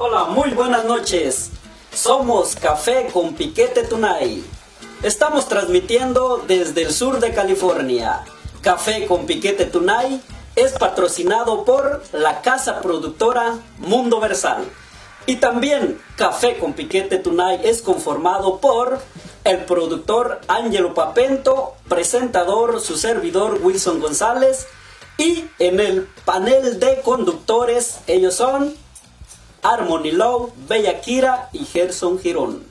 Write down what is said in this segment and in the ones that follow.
Hola, muy buenas noches. Somos Café con Piquete Tunay. Estamos transmitiendo desde el sur de California. Café con Piquete Tunay es patrocinado por la casa productora Mundo Versal. Y también Café con Piquete Tunay es conformado por el productor Ángelo Papento, presentador su servidor Wilson González y en el panel de conductores ellos son Harmony Low, Bella Kira y Gerson Girón.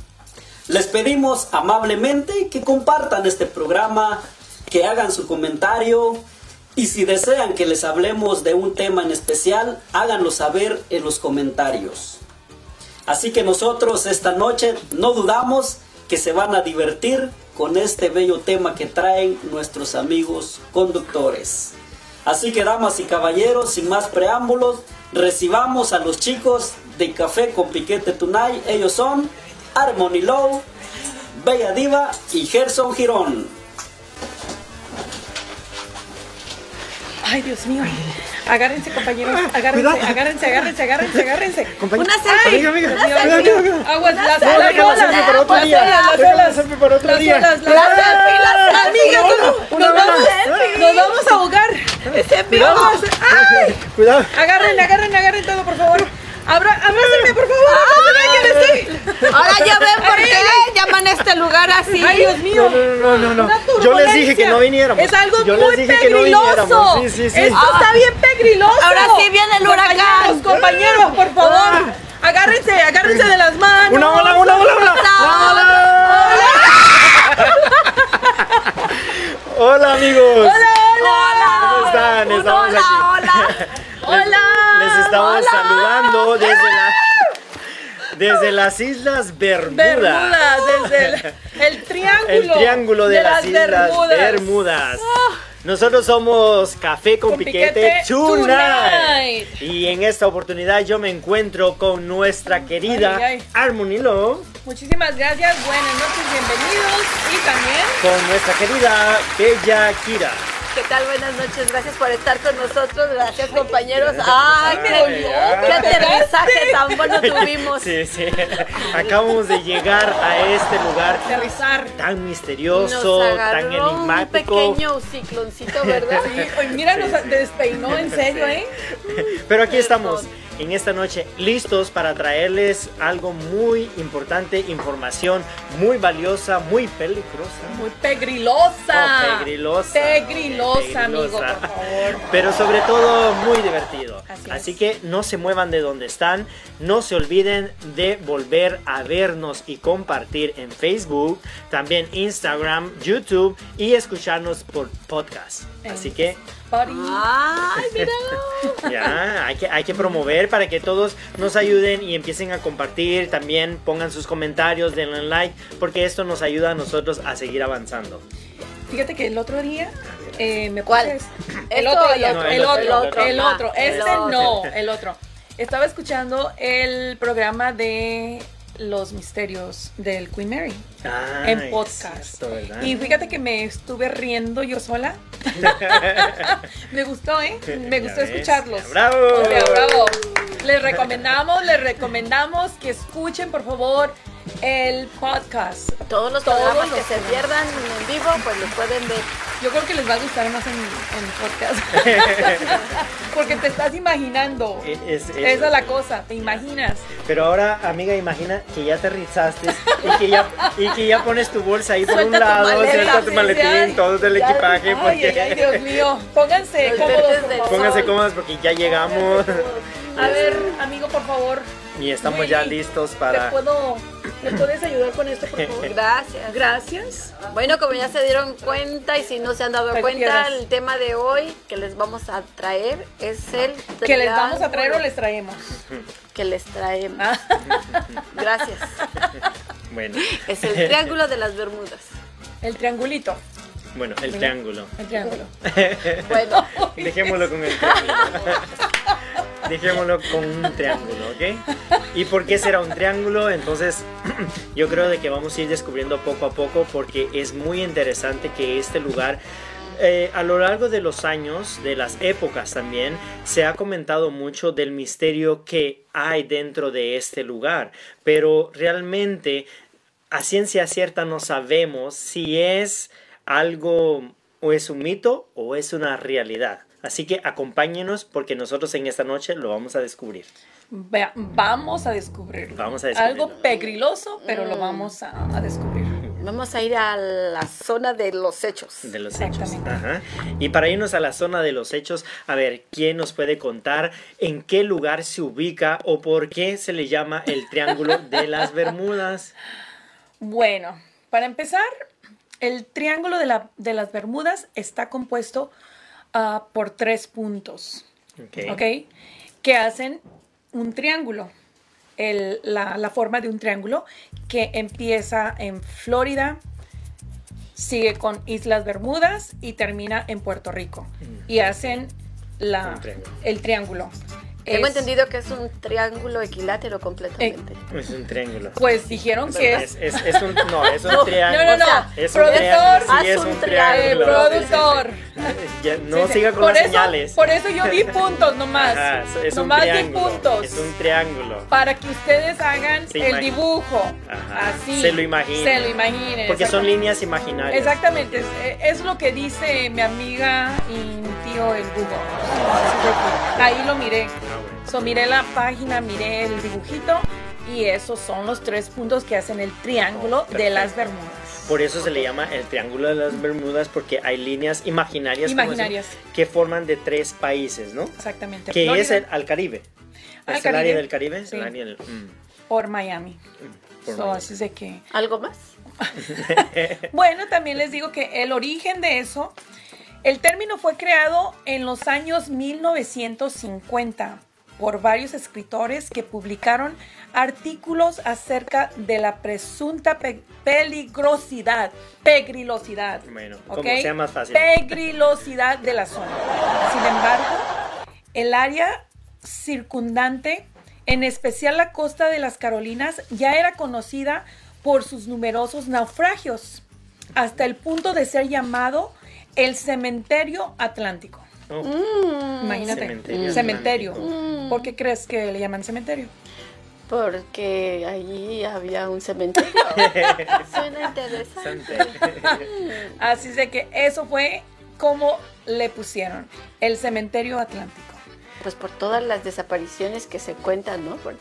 Les pedimos amablemente que compartan este programa, que hagan su comentario y si desean que les hablemos de un tema en especial, háganlo saber en los comentarios. Así que nosotros esta noche no dudamos que se van a divertir con este bello tema que traen nuestros amigos conductores. Así que damas y caballeros, sin más preámbulos, recibamos a los chicos de Café con Piquete Tunay. Ellos son Harmony Low, Bella Diva y Gerson Girón. Ay, Dios mío. Agárrense, compañeros. Agárrense, agárrense, agárrense, agárrense, agárrense. Una selfie. Cuidado. Aguas, las olas, las para otro día. las. Amiga, Una, una, nos, una. vamos, a ahogar. Cuidado. Agarren, agarren, agarren todo, por favor. Abra, abrácenme, por favor. Ahora ya ven por qué llaman este lugar así. Ay, Dios mío. No, no, no, no. Yo les dije que no viniéramos. Es algo Yo muy no pegriloso. Sí, sí, sí. Esto está bien pegriloso. Ahora sí viene el huracán. Compañeros, compañeros, por favor. Agárrense, agárrense de las manos. Una ola, una ola, una. Hola, amigos. Hola, hola. ¿Cómo están? Estamos hola, aquí. hola. Hola. Estamos Hola. saludando desde la desde las Islas Bermudas. Bermudas, desde el, el triángulo. El triángulo de, las, Islas Bermudas. Bermudas. Nosotros somos Café con, Con Piquete, Piquete tonight. Tonight. Y en esta oportunidad yo me encuentro con nuestra querida Ay, ay. Harmony Love, Muchísimas gracias, buenas noches, bienvenidos. Y también con nuestra querida Bella Kira. ¿Qué tal? Buenas noches. Gracias por estar con nosotros. Gracias, compañeros. ¡Ay, qué, qué aterrizaje tan bueno tuvimos! Sí, sí. Acabamos de llegar a este lugar aterrizar. tan Nos misterioso, tan agarró un enigmático. pequeño cicloncito, ¿verdad? Sí, mira, nos despeinó, en serio. ¿eh? Pero aquí estamos en esta noche listos para traerles algo muy importante, información muy valiosa, muy peligrosa. Muy pegrilosa. Oh, pegrilosa. Pegrilosa, amigo, Pegrilosa. por favor. Pero sobre todo muy divertido. Así Así, que no se muevan de donde están. No se olviden de volver a vernos y compartir en Facebook, también Instagram, YouTube y escucharnos por podcast. Así que Buddy. ¡Ay, mira! ya, hay que, hay que promover para que todos nos ayuden y empiecen a compartir. También pongan sus comentarios, denle like, porque esto nos ayuda a nosotros a seguir avanzando. Fíjate que el otro día eh, me ¿Cuál? El ¿Esto otro el día, otro? el otro, el otro. el Ah, el Este otro. no, el otro. Estaba escuchando el programa de los misterios del Queen Mary en podcast. Y fíjate que me estuve riendo yo sola. me gustó, ¿eh? Me gustó escucharlos. ¡Bravo! O sea, bravo. Les recomendamos, les recomendamos que escuchen, por favor, el podcast. Todos los Todos programas los que se pierdan en vivo, pues los pueden ver. Yo creo que les va a gustar más en, en podcast. Porque te estás imaginando. Es- es- Esa es la cosa, te imaginas. Pero ahora, amiga, imagina que ya aterrizaste y que ya, y que ya pones tu bolsa ahí por un Suelta tu lado, maleta, suelta tu maletín, todo el Ya, equipaje. Ay, Porque... ay, Dios mío. Pónganse Los cómodos, por favor. Pónganse cómodas porque ya llegamos A ver, amigo, por favor. Y estamos ya listos ¿te para... puedo, ¿Me puedes ayudar con esto, por favor? Gracias. Gracias. Bueno, como ya se dieron cuenta y si no se han dado que cuenta, el tema de hoy que les vamos a traer es el ¿Que les vamos a traer o les traemos? que les traemos. Ah. Gracias. Bueno, Es el triángulo de las Bermudas. El triangulito. Bueno, el triángulo. El triángulo. Bueno, Dejémoslo con el triángulo. Dejémoslo con un triángulo, ¿ok? ¿Y por qué será un triángulo? Entonces, yo creo de que vamos a ir descubriendo poco a poco porque es muy interesante que este lugar eh, a lo largo de los años, de las épocas también, se ha comentado mucho del misterio que hay dentro de este lugar, pero realmente a ciencia cierta no sabemos si es algo o es un mito o es una realidad. Así que acompáñenos porque nosotros en esta noche lo vamos a descubrir. Vea, vamos a descubrirlo. Vamos a descubrirlo. Algo pegriloso, pero lo vamos a, a descubrir. Vamos a ir a la zona de los hechos. De los hechos. Ajá. Y para irnos a la zona de los hechos, a ver, ¿quién nos puede contar en qué lugar se ubica o por qué se le llama el Triángulo de las Bermudas? Bueno, para empezar, el triángulo de, la- de las Bermudas está compuesto ah, por tres puntos, Ok. ¿ok? Que hacen un triángulo, el- la, la forma de un triángulo que empieza en Florida, sigue con Islas Bermudas y termina en Puerto Rico. Y hacen la, el triángulo. Tengo Es- entendido que es un triángulo equilátero completamente. Es un triángulo. Pues dijeron que Es, es... es- es un, no, es un No, triángulo. no, no, no. Es un Productor, triángulo. Sí, haz es un triángulo. Eh, productor. Ya, no Sí, sí. siga con por las eso, señales. Por eso yo di puntos nomás. Ajá, es- un nomás di puntos. Es un triángulo. Para que ustedes hagan Se el dibujo. Ajá, Así. se lo imaginen. Se lo imaginen. Porque son líneas imaginarias. Exactamente. Es, es lo que dice mi amiga y tío el Google. Que Ahí lo miré. So, miré la página, miré el dibujito. Y esos son los tres puntos que hacen el triángulo Oh, de las. Bermudas. Por eso se le llama el Triángulo de las Bermudas, porque hay líneas imaginarias, como Imaginarias. que forman de tres países, ¿no? Exactamente. Que Florida es el, al Caribe. Al ¿Es el Caribe. área del Caribe? Sí. El área del- mm, por Miami. por So, Miami. así es de que. ¿Algo más? Bueno, también les digo que el origen de eso, el término fue creado en los años 1950 por varios escritores que publicaron artículos acerca de la presunta pe- peligrosidad, pegrilosidad. Bueno, como sea más fácil. Pegrilosidad de la zona. Sin embargo, el área circundante, en especial la costa de las Carolinas, ya era conocida por sus numerosos naufragios, hasta el punto de ser llamado el cementerio atlántico. Oh, Imagínate, Cementerio cementerio. ¿Por qué crees que le llaman cementerio? Porque allí había un cementerio. Suena interesante. Así es de que eso fue como le pusieron, el cementerio atlántico. Pues por todas las desapariciones que se cuentan, ¿no? Por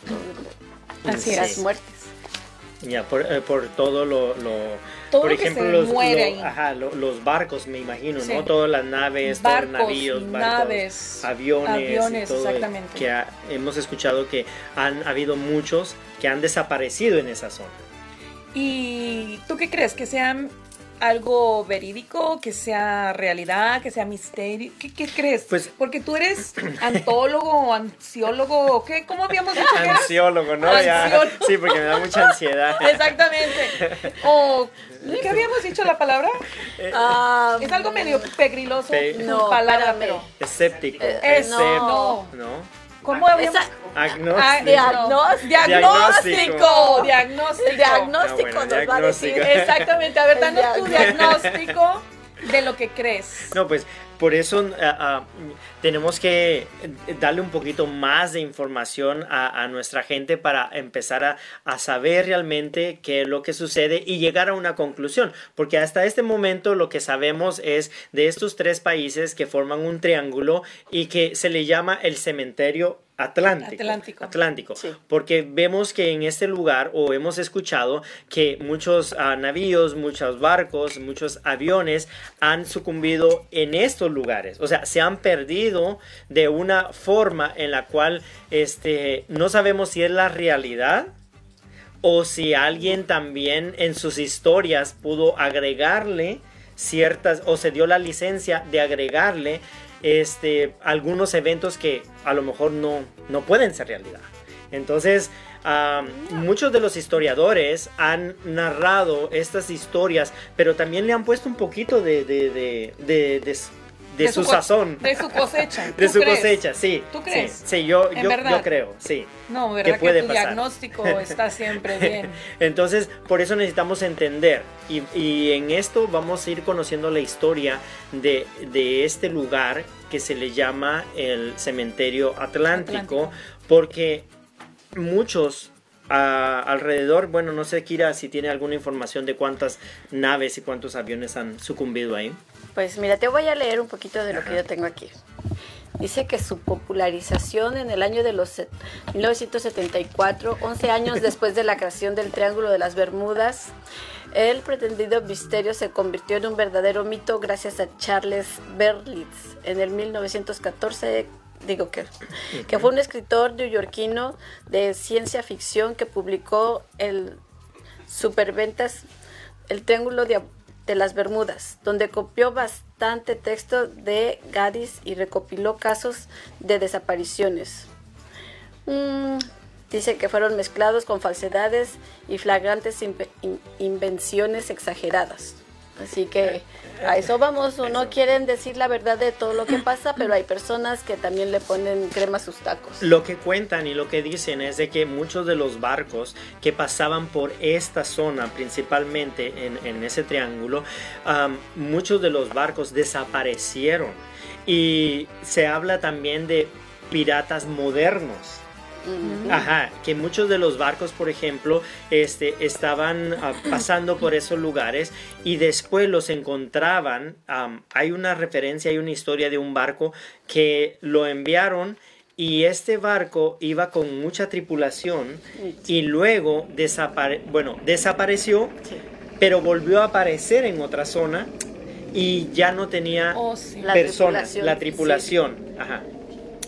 Sí. las es. muertes. Ya, por, eh, por todo lo, lo- Todo por lo que ejemplo, se los, muere lo- ahí. ajá, lo- los barcos, me imagino, Sí. ¿no? Todas las naves, todos Barcos, navíos, barcos, naves, aviones, y aviones, todo, exactamente. Que ha- hemos escuchado que han habido muchos que han desaparecido en esa zona. ¿Y tú qué crees? ¿Que sea algo verídico? ¿Que sea realidad? ¿Que sea misterio? ¿Qué, qué crees? Pues- Porque tú eres antólogo, ansiólogo, ¿qué? ¿Cómo habíamos dicho? Ansiólogo, ¿no? Ya- Ansiólogo. sí, porque me da mucha ansiedad. Exactamente. O, ¿qué habíamos dicho la palabra? Ah, Es algo medio pegriloso. Pe- No, palabra, pero... Escéptico. Eh, escéptico, no. ¿no? ¿Cómo habíamos...? esa- Agnóstico. Ah, Diagnóstico. Diagnóstico. Diagnóstico. el diagnóstico Ah, bueno, nos va a decir. diagnóstico. Exactamente. A ver, danos tu diagnóstico. diagnóstico de lo que crees. No, pues por eso tenemos que darle un poquito más de información a, a nuestra gente para empezar a, a saber realmente qué es lo que sucede y llegar a una conclusión. Porque hasta este momento lo que sabemos es de estos tres países que forman un triángulo y que se le llama el cementerio Atlántico. Atlántico. Atlántico. Sí. Porque vemos que en este lugar, o hemos escuchado, que muchos ah, navíos, muchos barcos, muchos aviones han sucumbido en estos lugares. O sea, se han perdido de una forma en la cual este, no sabemos si es la realidad o si alguien también en sus historias pudo agregarle ciertas o se dio la licencia de agregarle este algunos eventos que a lo mejor no, no pueden ser realidad. Entonces, ah, muchos de los historiadores han narrado estas historias, pero también le han puesto un poquito de, de, de, de- de- de, su, sazón. De su cosecha. De su cosecha, sí. ¿Tú crees? Sí, yo, yo, yo, creo, sí. No, verdad que, tu diagnóstico está siempre bien. Entonces, por eso necesitamos entender. Y, y, en esto vamos a ir conociendo la historia de, de este lugar que se le llama el cementerio Atlántico, porque muchos alrededor, bueno, no sé, Kira, si tiene alguna información de cuántas naves y cuántos aviones han sucumbido ahí. Pues mira, te voy a leer un poquito de lo que yo tengo aquí. Dice que su popularización en el año de los 1974, 11 años después de la creación del Triángulo de las Bermudas, el pretendido misterio se convirtió en un verdadero mito gracias a Charles Berlitz en el 1914 digo que, que fue un escritor neoyorquino de ciencia ficción que publicó el Superventas, el Triángulo de, las Bermudas, donde copió bastante texto de Gaddis y recopiló casos de desapariciones. Mm, dice que fueron mezclados con falsedades y flagrantes invenciones exageradas. Así que a eso vamos, o no quieren decir la verdad de todo lo que pasa, pero hay personas que también le ponen crema a sus tacos. Lo que cuentan y lo que dicen es de que muchos de los barcos que pasaban por esta zona, principalmente en, ese triángulo, muchos de los barcos desaparecieron. Y se habla también de piratas modernos Ajá, que muchos de los barcos, por ejemplo, este, estaban ah, pasando por esos lugares y después los encontraban. hay una referencia, hay una historia de un barco que lo enviaron y este barco iba con mucha tripulación y luego bueno, desapareció, pero volvió a aparecer en otra zona y ya no tenía oh, personas, la tripulación. Ajá.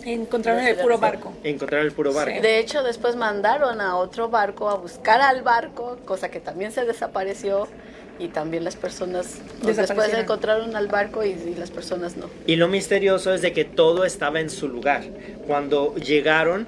Encontraron el puro barco. Encontraron el puro barco. De hecho, después mandaron a otro barco a buscar al barco, cosa que también se desapareció. Y también las personas después encontraron al barco y, y, las personas no. Y lo misterioso es de que todo estaba en su lugar. Cuando llegaron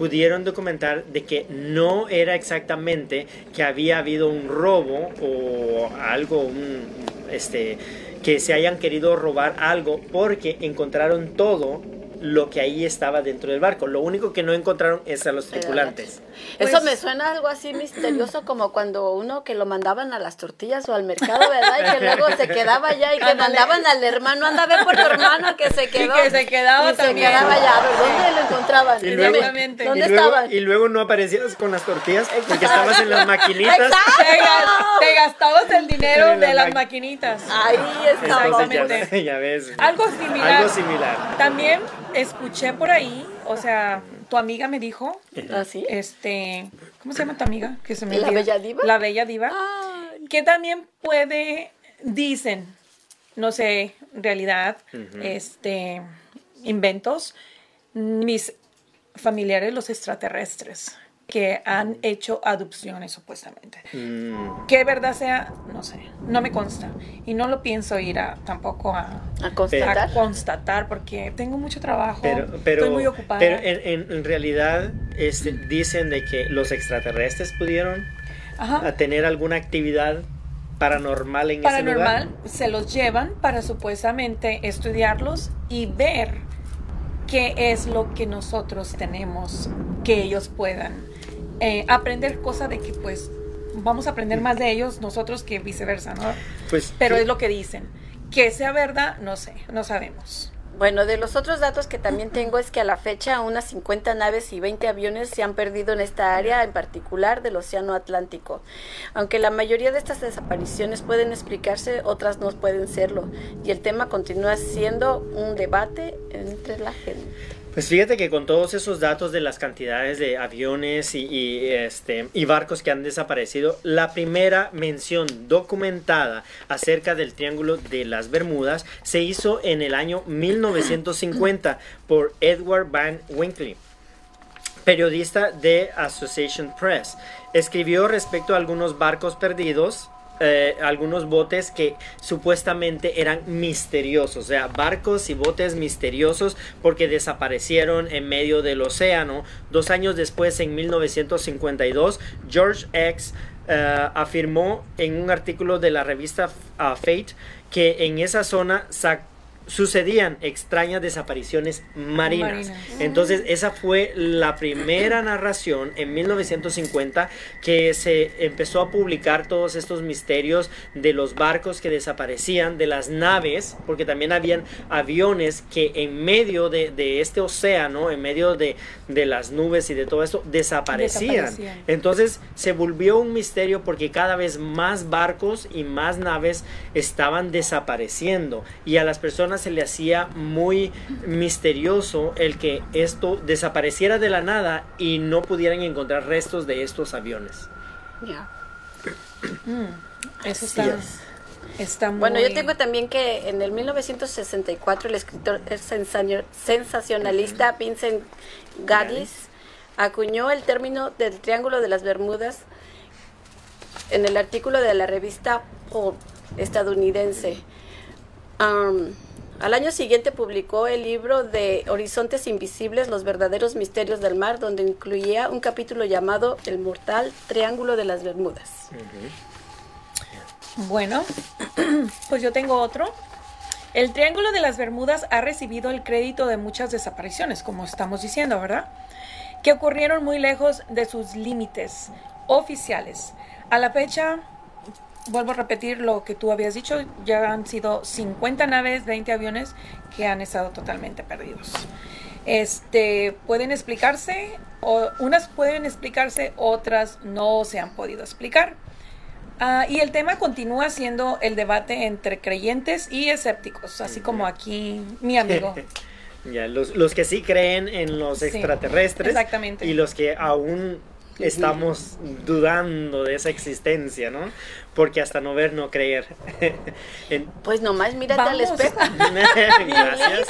pudieron documentar de que no era exactamente que había habido un robo o algo, un, este, que se hayan querido robar algo porque encontraron todo lo que ahí estaba dentro del barco. Lo único que no encontraron es a los tripulantes. Eso pues me suena algo así misterioso como cuando uno que lo mandaban a las tortillas o al mercado, ¿verdad? Y que luego se quedaba allá y que mandaban al hermano, anda a ver por tu hermano que se quedó. Y que se quedaba y se quedaba allá. ¿Dónde lo encontraban? Y luego, ¿Dónde estaban? Y luego no aparecías con las tortillas porque estabas en las maquinitas. Te, gastabas el dinero de las maquinitas. Ahí estaba. Ya, ves. Algo similar. Algo similar. También escuché por ahí, o sea, tu amiga me dijo, ¿Ah, este, ¿cómo se llama tu amiga? Que se me la Bella Diva. La Bella Diva. Que también puede, dicen, no sé, realidad, este, inventos, mis familiares los extraterrestres que han hecho adopciones supuestamente. Mm. Que verdad sea, no sé, no me consta. Y no lo pienso ir a tampoco a, constatar? porque tengo mucho trabajo, pero, estoy muy ocupada. Pero en, realidad este, dicen de que los extraterrestres pudieron tener alguna actividad paranormal en ese lugar. Paranormal, se los llevan para supuestamente estudiarlos y ver qué es lo que nosotros tenemos que ellos puedan eh, aprender cosas de que pues vamos a aprender más de ellos nosotros que viceversa, ¿no? Pues, Pero es lo que dicen. Que sea verdad, no sé, no sabemos. Bueno, de los otros datos que también tengo es que a la fecha unas 50 naves y 20 aviones se han perdido en esta área, en particular del Océano Atlántico. Aunque la mayoría de estas desapariciones pueden explicarse, otras no pueden serlo. Y el tema continúa siendo un debate entre la gente. Pues fíjate que con todos esos datos de las cantidades de aviones y, este, y barcos que han desaparecido, la primera mención documentada acerca del Triángulo de las Bermudas se hizo en el año 1950 por Edward Van Winkle periodista de Association Press. Escribió respecto a algunos barcos perdidos eh, algunos botes que supuestamente eran misteriosos, o sea, barcos y botes misteriosos porque desaparecieron en medio del océano. Dos años después, en 1952, George X eh, afirmó en un artículo de la revista uh, Fate que en esa zona sucedían extrañas desapariciones marinas. Entonces, esa fue la primera narración en 1950 que se empezó a publicar todos estos misterios de los barcos que desaparecían, de las naves, porque también habían aviones que en medio de, este océano, en medio de, las nubes y de todo esto, desaparecían. Entonces, se volvió un misterio porque cada vez más barcos y más naves estaban desapareciendo y a las personas se le hacía muy misterioso el que esto desapareciera de la nada y no pudieran encontrar restos de estos aviones. Ya. Mm, eso está, está muy... Bueno, yo tengo también que en el 1964 el escritor sensacionalista Vincent Gaddis acuñó el término del Triángulo de las Bermudas en el artículo de la revista Pop estadounidense. Al año siguiente publicó el libro de Horizontes Invisibles, los verdaderos misterios del mar, donde incluía un capítulo llamado El mortal Triángulo de las Bermudas. Bueno, pues yo tengo otro. El Triángulo de las Bermudas ha recibido el crédito de muchas desapariciones, como estamos diciendo, ¿verdad? Que ocurrieron muy lejos de sus límites oficiales. A la fecha, vuelvo a repetir lo que tú habías dicho, ya han sido 50 naves, 20 aviones que han estado totalmente perdidos. Este, pueden explicarse, o unas pueden explicarse, otras no se han podido explicar. Ah, y el tema continúa siendo el debate entre creyentes y escépticos, así como aquí mi amigo. ya, los, los, que sí creen en los extraterrestres exactamente. y los que aún estamos dudando de esa existencia, ¿no? Porque hasta no ver, no creer. Pues nomás mírate al espejo. Gracias.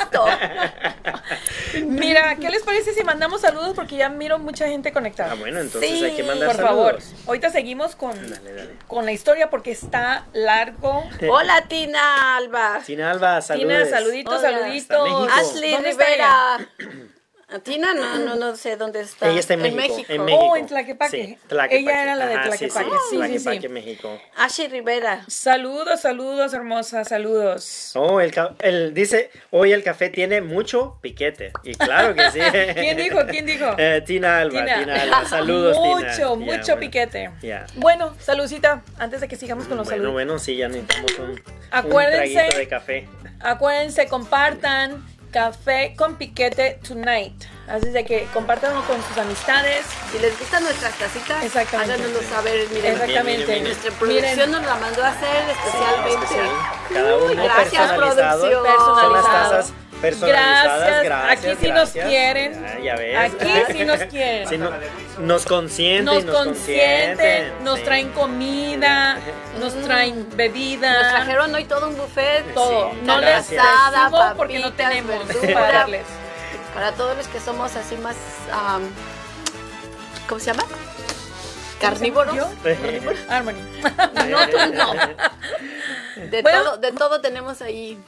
Mira, ¿qué les parece si mandamos saludos? Porque ya miro mucha gente conectada. Ah, bueno, entonces hay que mandar saludos. Por favor, ahorita seguimos con, con la historia porque está largo. Hola, Tina Alba. Tina Alba, saludos. Tina, saluditos, saluditos. Ashley Rivera. Tina no, no, no sé dónde está. Ella está en, México, en México. Oh, en Tlaquepaque. Sí, Tlaquepaque. Ella era la de Tlaquepaque. sí, sí, sí, sí, México. Ashi Rivera. Saludos, saludos, hermosa, saludos. Oh, el, el, dice, hoy el café tiene mucho piquete. Y claro que sí. ¿Quién dijo? ¿Quién dijo? Eh, Tina Alba, Tina. Alba. Saludos, mucho, Tina. Mucho, mucho piquete. Yeah. Bueno, saludcita, antes de que sigamos con los bueno, saludos. Bueno, bueno, sí, ya necesitamos un, acuérdense, un traguito de café. Acuérdense, compartan Café con Piquete Tonight. Así de que compártanlo con sus amistades. Si les gustan nuestras casitas, Exactamente. háganoslo saber. Miren, Exactamente. Nuestra producción nos la mandó a hacer especialmente. Cada uno gracias, producción. Personalizado. Gracias. gracias. Aquí sí nos quieren. Ya, ves. Aquí sí nos quieren. Sí, no, nos consienten. Nos, nos consienten. Nos traen comida. Nos traen bebida. Nos trajeron hoy todo un buffet. Todo. no les da porque no tenemos para darles. Para todos los que somos así más. Um, ¿Cómo se llama? Carnívoros. ¿Carnívoro? Harmony. no, tú no. De, todo, de todo tenemos ahí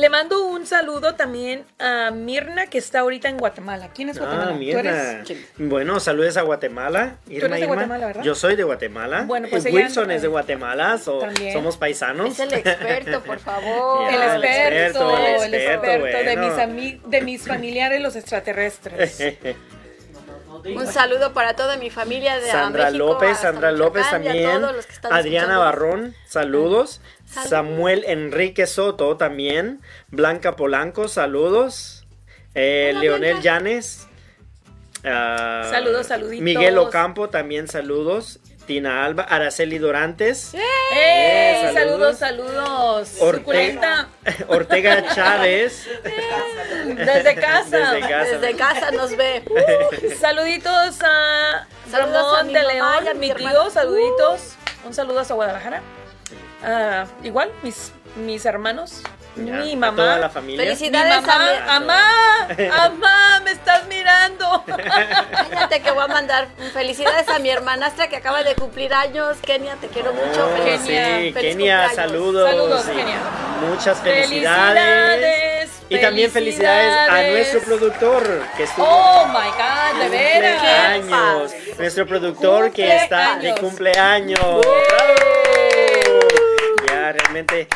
le mando un saludo también a Mirna, que está ahorita en Guatemala. ¿Quién es ah, Guatemala? Ah, Mirna. Bueno, saludos a Guatemala. ¿Tú eres de Guatemala, ¿verdad? Yo soy de Guatemala. Bueno, pues Wilson es de Guatemala, somos paisanos. Es el experto, por favor. el, experto, el experto, de, mis de mis familiares, los extraterrestres. Un saludo para toda mi familia de Sandra López, Sandra López también. Adriana Barrón, saludos. Samuel Enrique Soto también. Blanca Polanco, saludos. Eh, Leonel Llanes. Ah, saludos, saluditos. Miguel Ocampo también saludos. Alba, Araceli Dorantes. ¡Eh! saludos, saludos. Ortega, Ortega Chávez. Desde casa. Desde casa. nos ve. Uh, saluditos a Ramón de León, mi, tío, saluditos. Un saludo a Guadalajara. Ah, igual, mis, mis hermanos, mi mamá. Toda la familia. Felicidades mi mamá. a mi... Amá, me estás mirando. Que voy a mandar felicidades a mi hermanastra que acaba de cumplir años. Kenia, te quiero mucho. Oh, sí, Kenia, saludos. Saludos, Kenia. Muchas felicidades. Y también felicidades a nuestro productor que estuvo. Oh my God, de veras. Años. Nuestro productor que está de cumpleaños realmente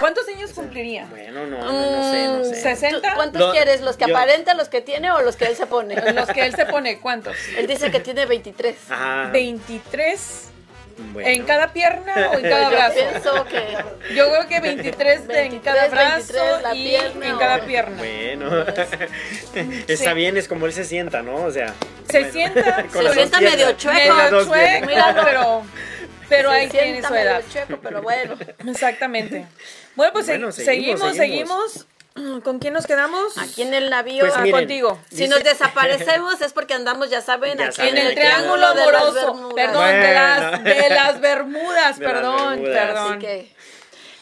¿Cuántos años cumpliría? Bueno, no, no, no sé, no sé. ¿60? ¿Tú ¿Cuántos quieres? ¿Los que yo- aparenta, los que tiene o los que él se pone? Los que él se pone, ¿cuántos? Él dice que tiene 23. Ajá. 23 bueno. en cada pierna o en cada Yo brazo. pienso que Yo creo que 23, de en 23, cada brazo 23 la y pierna en o- cada pierna. Bueno, está Sí. bien, es como él se sienta, ¿no? O sea, Se bueno, sienta, Se sienta medio chueco. Medio chueco. Míralo. pero, pero se tiene sienta su medio edad. chueco, pero bueno. Exactamente. Bueno, pues Bueno, se- seguimos, seguimos, seguimos, ¿Con quién nos quedamos? Aquí en el navío. Pues Ah, miren, contigo. Si nos desaparecemos es porque andamos, ya saben, Ya aquí saben, En el triángulo amoroso. Perdón, de, las, de las Bermudas. De las perdón, Bermudas. perdón. Así que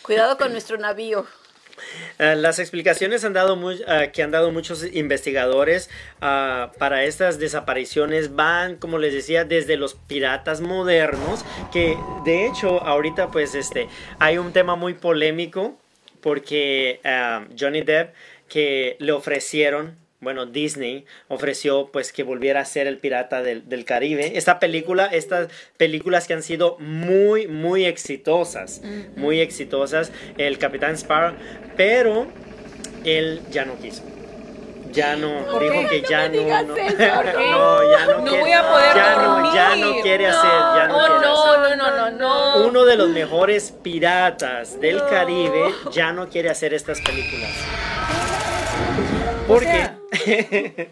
cuidado con nuestro navío. Eh, las explicaciones eh, que han dado muchos investigadores ah, para estas desapariciones van, como les decía, desde los piratas modernos, que de hecho ahorita pues este hay un tema muy polémico porque ah, Johnny Depp que le ofrecieron bueno, Disney ofreció pues que volviera a ser el pirata del, del Caribe. Esta película, estas películas que han sido muy, muy exitosas, muy exitosas, el Capitán Sparrow, pero él ya no quiso. Ya no, ¿Por dijo que No ya no, no, no, ya no, No quiere, voy a poder ya no, ya no quiere hacer, ya no, Oh, quiere hacer. no, no, no, no, no. Uno de los mejores piratas del Caribe ya no quiere hacer estas películas. ¿Por sea, qué?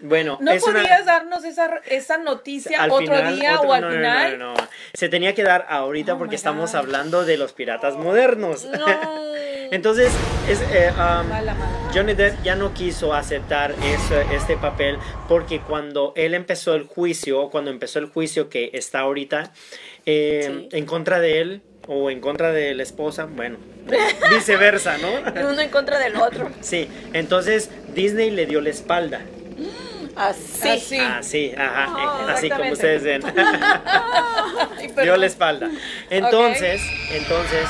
bueno, ¿No una- podías darnos esa, esa noticia al otro final, día otro- o al no, no, no, final? no, no. Se tenía que dar ahorita Oh porque estamos God. hablando de los piratas modernos. No. Entonces, es, eh, um, Mala, mala. Johnny Depp ya no quiso aceptar ese- este papel porque cuando él empezó el juicio, cuando empezó el juicio que está ahorita, eh, Sí. en contra de él o en contra de la esposa, bueno, viceversa, ¿no? Uno en contra del otro. Sí, entonces Disney le dio la espalda. Así. Así. Ah, sí, ajá, Oh, eh, así como ustedes ven. Dio la espalda. Entonces, entonces,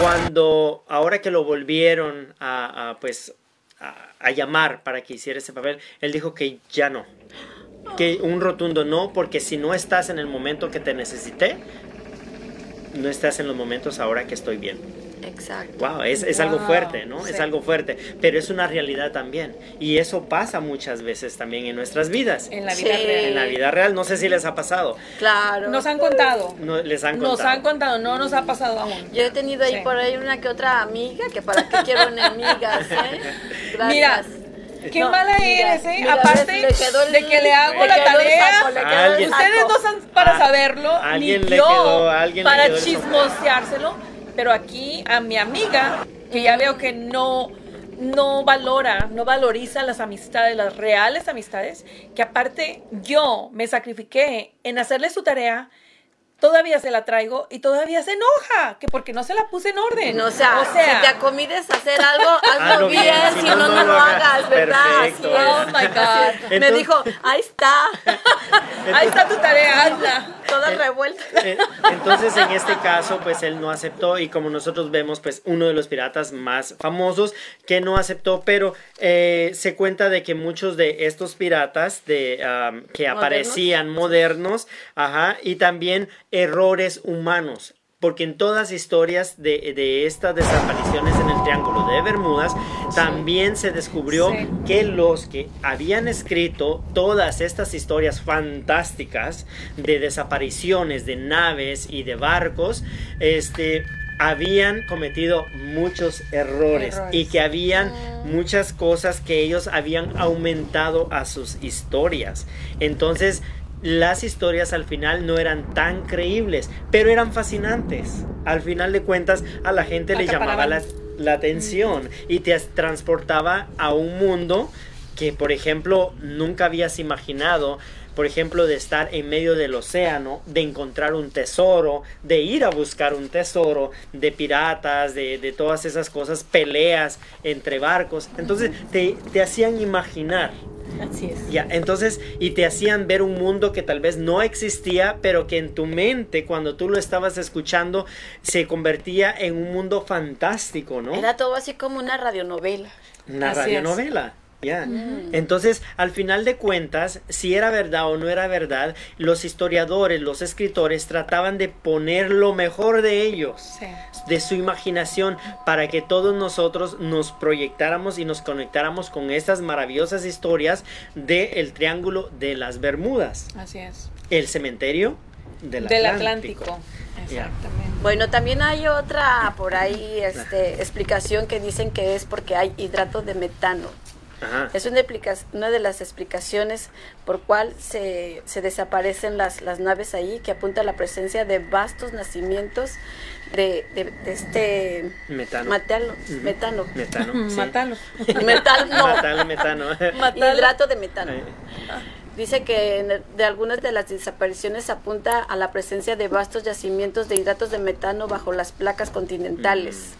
cuando ahora que lo volvieron a, a, pues a, a llamar para que hiciera ese papel, él dijo que ya no. Que un rotundo no, porque si no estás en el momento que te necesité, no estás en los momentos ahora que estoy bien. Exacto. Wow, es, es algo Wow, fuerte, ¿no? Es sí. algo fuerte, pero es una realidad también. Y eso pasa muchas veces también en nuestras vidas. En la vida Sí. real. En la vida real, no sé si les ha pasado. Claro. Nos han contado. No, les han contado. Nos han contado, no nos ha pasado aún. Yo he tenido ahí Sí. por ahí una que otra amiga que para qué quiero enemigas, ¿eh? Gracias. Mira, qué No, mala mira, eres, ¿eh? mira, Aparte el- de que le hago le la tarea, saco, Alguien- ustedes no están para Ah, saberlo, ni le yo quedó- le para quedó chismoseárselo, pero aquí a mi amiga, que ya veo que no no valora, no valoriza las amistades, las reales amistades, que aparte yo me sacrifiqué en hacerle su tarea, todavía se la traigo y todavía se enoja, que porque no se la puse en orden. No, o sea, si te acomides a hacer algo, hazlo Hazlo bien, si no, no, lo hagas, ¿verdad? Perfecto. Oh my God. Me dijo, ahí está, Ahí está tu tarea, hazla. toda revuelta. Eh, Entonces, en este caso, pues él no aceptó y como nosotros vemos, pues uno de los piratas más famosos que no aceptó, pero eh, se cuenta de que muchos de estos piratas de, um, que aparecían modernos, ajá, y también errores humanos. Porque en todas historias de, de estas desapariciones en el Triángulo de Bermudas, también se descubrió Sí. que los que habían escrito todas estas historias fantásticas de desapariciones de naves y de barcos, este habían cometido muchos errores, Errores. y que habían muchas cosas que ellos habían aumentado a sus historias. Entonces, las historias al final no eran tan creíbles, pero eran fascinantes. Al final de cuentas, a la gente le llamaba la, la atención y te transportaba a un mundo que, por ejemplo, nunca habías imaginado. Por ejemplo, de estar en medio del océano, de encontrar un tesoro, de ir a buscar un tesoro, de piratas, de, de todas esas cosas, peleas entre barcos. Entonces, te, te hacían imaginar. Así es. Ya, entonces, y te hacían ver un mundo que tal vez no existía, pero que en tu mente, cuando tú lo estabas escuchando, se convertía en un mundo fantástico, ¿no? Era todo así como una radionovela. Una Así es. Mm. Entonces, al final de cuentas, si era verdad o no era verdad, los historiadores, los escritores trataban de poner lo mejor de ellos, de su imaginación, para que todos nosotros nos proyectáramos y nos conectáramos con estas maravillosas historias del Triángulo de las Bermudas. Así es. El cementerio del, Atlántico. Exactamente. Bueno, también hay otra por ahí este, explicación que dicen que es porque hay hidrato de metano. Es una, una de las explicaciones por cual se, se desaparecen las, las, naves ahí, que apunta a la presencia de vastos nacimientos de, de, este metano. Matalo, metano. Metano. Matalo. Metano. metano. Hidrato de metano. Dice que de algunas de las desapariciones apunta a la presencia de vastos yacimientos de hidratos de metano bajo las placas continentales.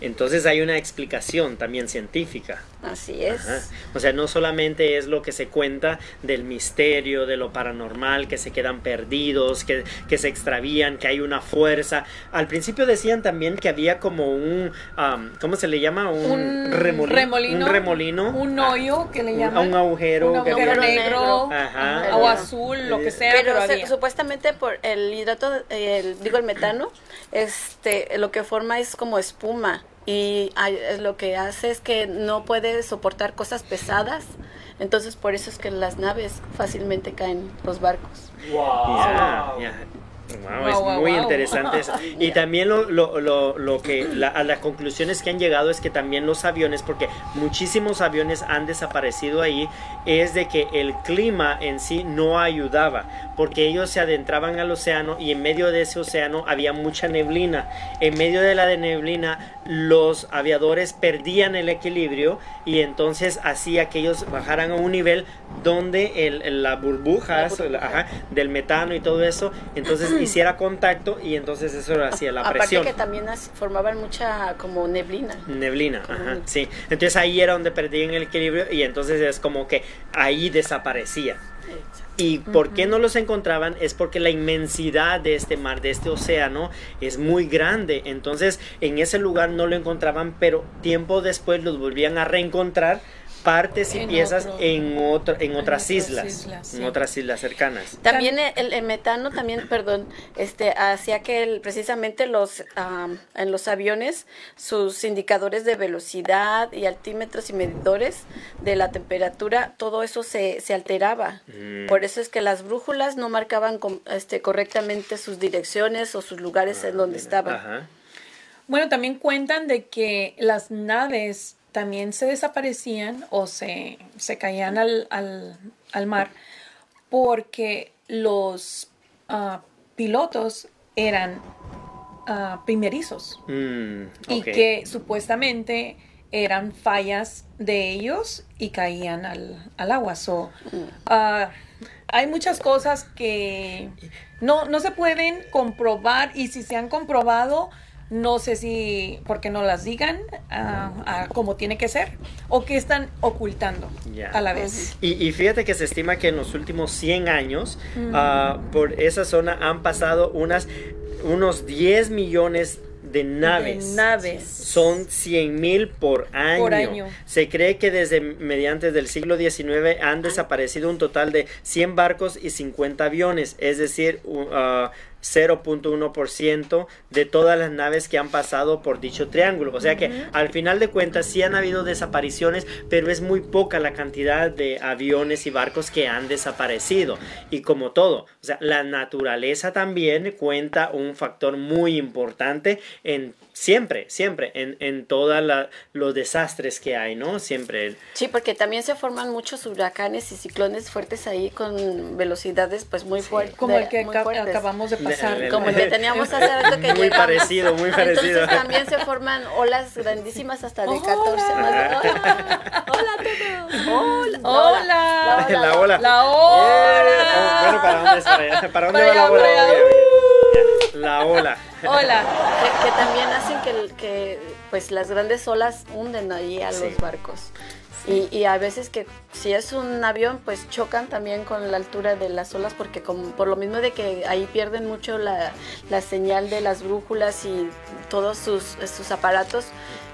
Entonces hay una explicación también científica. Así es. O sea, no solamente es lo que se cuenta del misterio, de lo paranormal, que se quedan perdidos, que, que se extravían, que hay una fuerza. Al principio decían también que había como un, ¿cómo se le llama? Un, remolino, Un remolino. Un hoyo que le llaman. Un agujero. Un agujero negro. O azul, lo que sea. Pero, supuestamente por el hidrato, el, digo el metano, este, lo que forma es como espuma y lo que hace es que no puede soportar cosas pesadas, entonces por eso es que las naves fácilmente caen los barcos. Wow es muy interesante eso. Y también lo, lo, lo, lo que a las conclusiones que han llegado es que también los aviones, porque muchísimos aviones han desaparecido ahí, es de que el clima en sí no ayudaba, porque ellos se adentraban al océano y en medio de ese océano había mucha neblina. En medio de la neblina los aviadores perdían el equilibrio y entonces hacía que ellos bajaran a un nivel donde el, la burbujas del metano y todo eso, entonces hiciera contacto y entonces eso hacía la presión. Aparte que también formaban mucha como neblina. Neblina, ajá, sí. Entonces ahí era donde perdían el equilibrio y entonces es como que ahí desaparecía. ¿Y por qué no los encontraban? Es porque la inmensidad de este mar, de este océano, es muy grande. Entonces, en ese lugar no lo encontraban, pero tiempo después los volvían a reencontrar partes y piezas en otro, en otras islas, en otras islas cercanas. También el, metano también, perdón, este hacía que precisamente los en los aviones sus indicadores de velocidad y altímetros y medidores de la temperatura, todo eso se, se alteraba. Mm. Por eso es que las brújulas no marcaban este correctamente sus direcciones o sus lugares en ah, donde estaban. Bueno, también cuentan de que las naves también se desaparecían o se, caían al, mar porque los ah, pilotos eran uh, primerizos. Mm, y que supuestamente eran fallas de ellos y caían al, agua. Ah, hay muchas cosas que no, no se pueden comprobar y si se han comprobado, no sé si porque no las digan uh, como tiene que ser o que están ocultando a la vez. Y, fíjate que se estima que en los últimos 100 años ah, por esa zona han pasado unas, unos 10 millones de naves. naves. Son 100 mil por año. Se cree que desde mediante del siglo XIX han desaparecido un total de 100 barcos y 50 aviones, es decir, uh, 0.1% de todas las naves que han pasado por dicho triángulo. O sea que al final de cuentas sí han habido desapariciones, pero es muy poca la cantidad de aviones y barcos que han desaparecido. Y como todo, o sea, la naturaleza también cuenta un factor muy importante en Siempre, siempre, en, en todos los desastres que hay, ¿no? Siempre. Sí, porque también se forman muchos huracanes y ciclones fuertes ahí con velocidades pues muy fuertes. Como el que acabamos de pasar. Como el que teníamos hace rato que Muy parecido, muy parecido. Entonces también se forman olas grandísimas hasta de 14 más. Hola, hola a todos. Hola. Hola. La ola. La ola. Oh, bueno, ¿para dónde, es? ¿Para, dónde va la ola? La ola. Hola. Que, también hacen que, que, pues las grandes olas hunden ahí a los barcos. Y, y, a veces que si es un avión, pues chocan también con la altura de las olas, porque como, por lo mismo de que ahí pierden mucho la, la señal de las brújulas y todos sus, sus aparatos,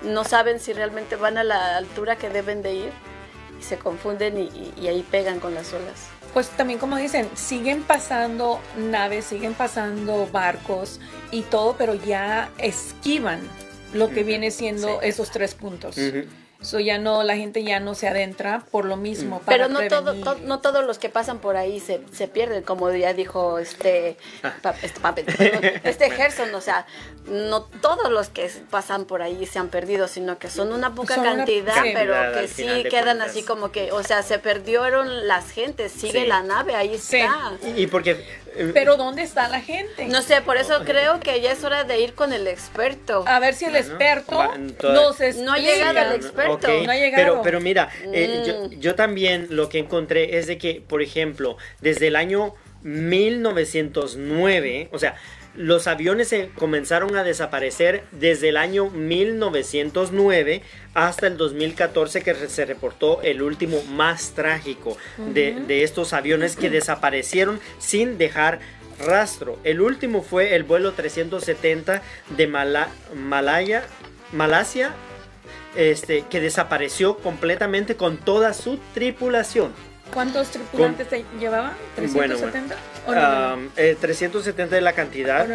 no saben si realmente van a la altura que deben de ir y se confunden y, y ahí pegan con las olas. Pues también como dicen, siguen pasando naves, siguen pasando barcos y todo, pero ya esquivan lo que viene siendo esos tres puntos. So ya no, la gente ya no se adentra por lo mismo. Pero no, todo, no todos los que pasan por ahí se, se pierden, como ya dijo este, este, este Gerson, o sea, no todos los que pasan por ahí se han perdido, sino que son una poca cantidad, pero que sí quedan así como que, o sea, se perdieron las gentes, sigue la nave, ahí está. Y porque eh, pero ¿dónde está la gente? No sé, por eso creo que ya es hora de ir con el experto. A ver si el experto nos explica. No ha llegado el experto. No ha llegado. Pero, pero mira, eh, mm. yo, también lo que encontré es de que, por ejemplo, desde el año 1909, o sea, los aviones se comenzaron a desaparecer desde el año 1909 hasta el 2014 que se reportó el último más trágico de, estos aviones que desaparecieron sin dejar rastro. El último fue el vuelo 370 de Malaya, Malasia, este, que desapareció completamente con toda su tripulación. ¿Cuántos tripulantes se llevaban? ¿370? Bueno, 370 es la cantidad.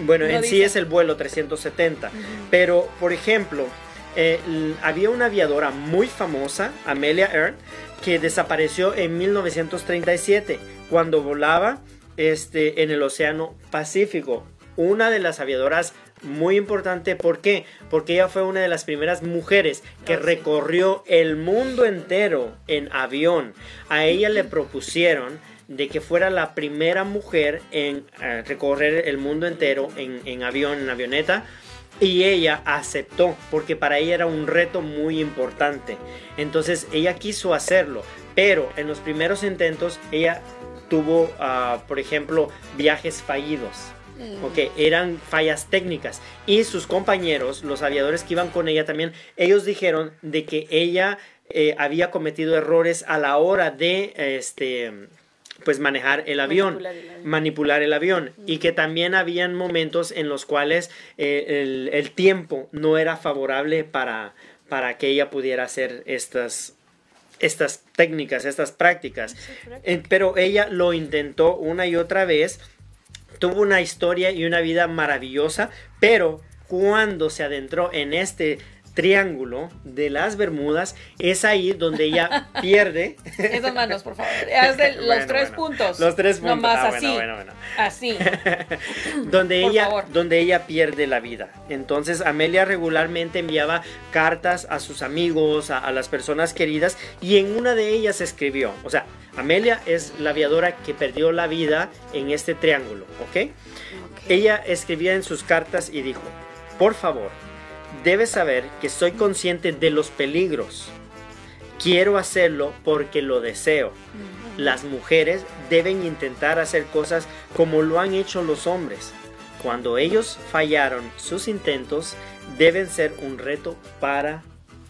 Bueno, en sí es el vuelo 370. Pero, por ejemplo, eh, había una aviadora muy famosa, Amelia Earn, que desapareció en 1937 cuando volaba este, en el Océano Pacífico. Una de las aviadoras muy importante. ¿Por qué? Porque ella fue una de las primeras mujeres que ah, recorrió el mundo entero en avión. A ella le propusieron de que fuera la primera mujer en eh, recorrer el mundo entero en, en avión, en avioneta. Y ella aceptó, porque para ella era un reto muy importante. Entonces ella quiso hacerlo, pero en los primeros intentos ella tuvo, ah, por ejemplo, viajes fallidos. Mm. Ok, eran fallas técnicas. Y sus compañeros, los aviadores que iban con ella también, ellos dijeron de que ella eh, había cometido errores a la hora de este pues manejar el avión, manipular el avión, y que también habían momentos en los cuales eh, el, tiempo no era favorable para, para que ella pudiera hacer estas estas técnicas, estas prácticas. Eh, pero ella lo intentó una y otra vez. Tuvo una historia y una vida maravillosa, pero cuando se adentró en este triángulo de las Bermudas, es ahí donde ella pierde. Esas manos, por favor. Haz de los tres puntos. Los tres puntos. Nomás ah, así. Así. donde ella, donde ella pierde la vida. Entonces Amelia regularmente enviaba cartas a sus amigos, a, a las personas queridas, y en una de ellas escribió, o sea, Amelia es la aviadora que perdió la vida en este triángulo, ¿ok? Ella escribía en sus cartas y dijo, por favor, debes saber que soy consciente de los peligros. Quiero hacerlo porque lo deseo. Las mujeres deben intentar hacer cosas como lo han hecho los hombres. Cuando ellos fallaron sus intentos, deben ser un reto para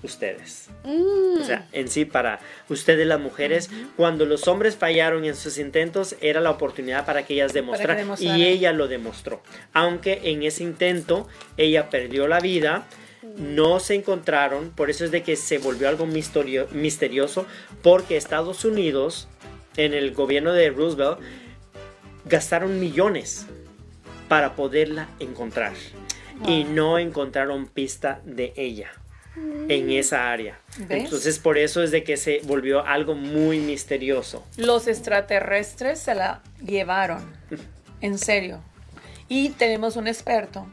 ustedes. O sea, mm. en sí, para ustedes las mujeres, cuando los hombres fallaron en sus intentos, era la oportunidad para que ellas demostraran. y ella lo demostró. Aunque en ese intento ella perdió la vida, no se encontraron, por eso es de que se volvió algo misterioso, porque Estados Unidos, en el gobierno de Roosevelt, gastaron millones para poderla encontrar. Y no encontraron pista de ella en esa área. Entonces por eso es de que se volvió algo muy misterioso. Los extraterrestres se la llevaron, en serio. Y tenemos un experto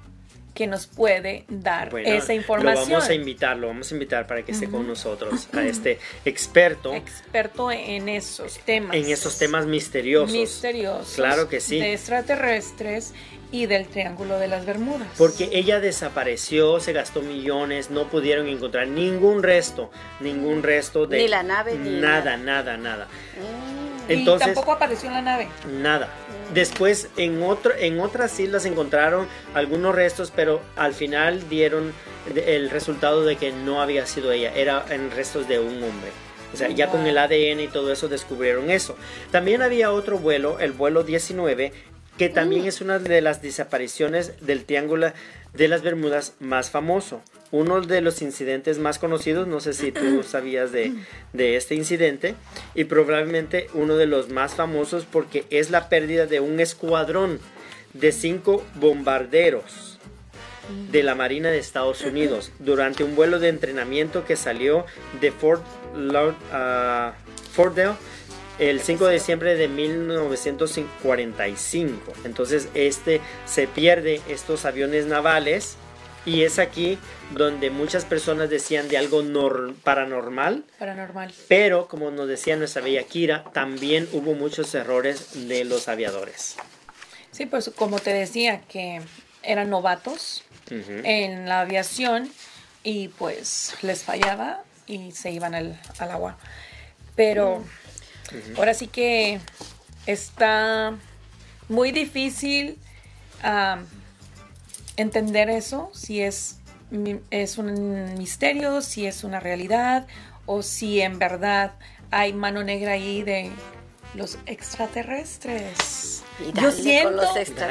que nos puede dar esa información. Lo vamos a invitar, lo vamos a invitar para que esté con nosotros, a este experto. Experto en esos temas. En esos temas misteriosos. Misteriosos. Claro que sí. De extraterrestres y del Triángulo de las Bermudas. Porque ella desapareció, se gastó millones, no pudieron encontrar ningún resto, ningún resto de... Ni la nave, ni nada. Nada, nada, mm. Entonces, y tampoco apareció en la nave. Nada. Después en, otro, en otras islas encontraron algunos restos, pero al final dieron el resultado de que no había sido ella, era en restos de un hombre. O sea, ya con el ADN y todo eso descubrieron eso. También había otro vuelo, el vuelo 19, que también es una de las desapariciones del Triángulo de las Bermudas más famoso. Uno de los incidentes más conocidos, no sé si tú sabías de, de este incidente, y probablemente uno de los más famosos porque es la pérdida de un escuadrón de cinco bombarderos de la Marina de Estados Unidos durante un vuelo de entrenamiento que salió de Fort, Laud- ah, el 5 de diciembre de 1945. Entonces este se pierde estos aviones navales y es aquí donde muchas personas decían de algo nor- paranormal. Paranormal. Pero, como nos decía nuestra bella Kira, también hubo muchos errores de los aviadores. Sí, pues como te decía, que eran novatos en la aviación y pues les fallaba y se iban al, al agua. Pero ahora sí que está muy difícil entender eso, si es, es un misterio, si es una realidad o si en verdad hay mano negra ahí de los extraterrestres. Y Yo siento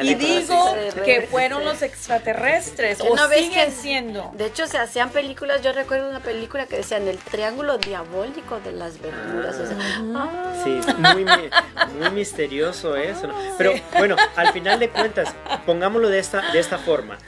y digo que fueron los extraterrestres o ¿No siguen que- siendo. De hecho, se hacían películas. Yo recuerdo una película que decían el triángulo diabólico de las Bermudas. o sea, ah, Sí, muy, mi- muy misterioso eso. ¿no? Pero bueno, al final de cuentas, pongámoslo de esta, de esta forma.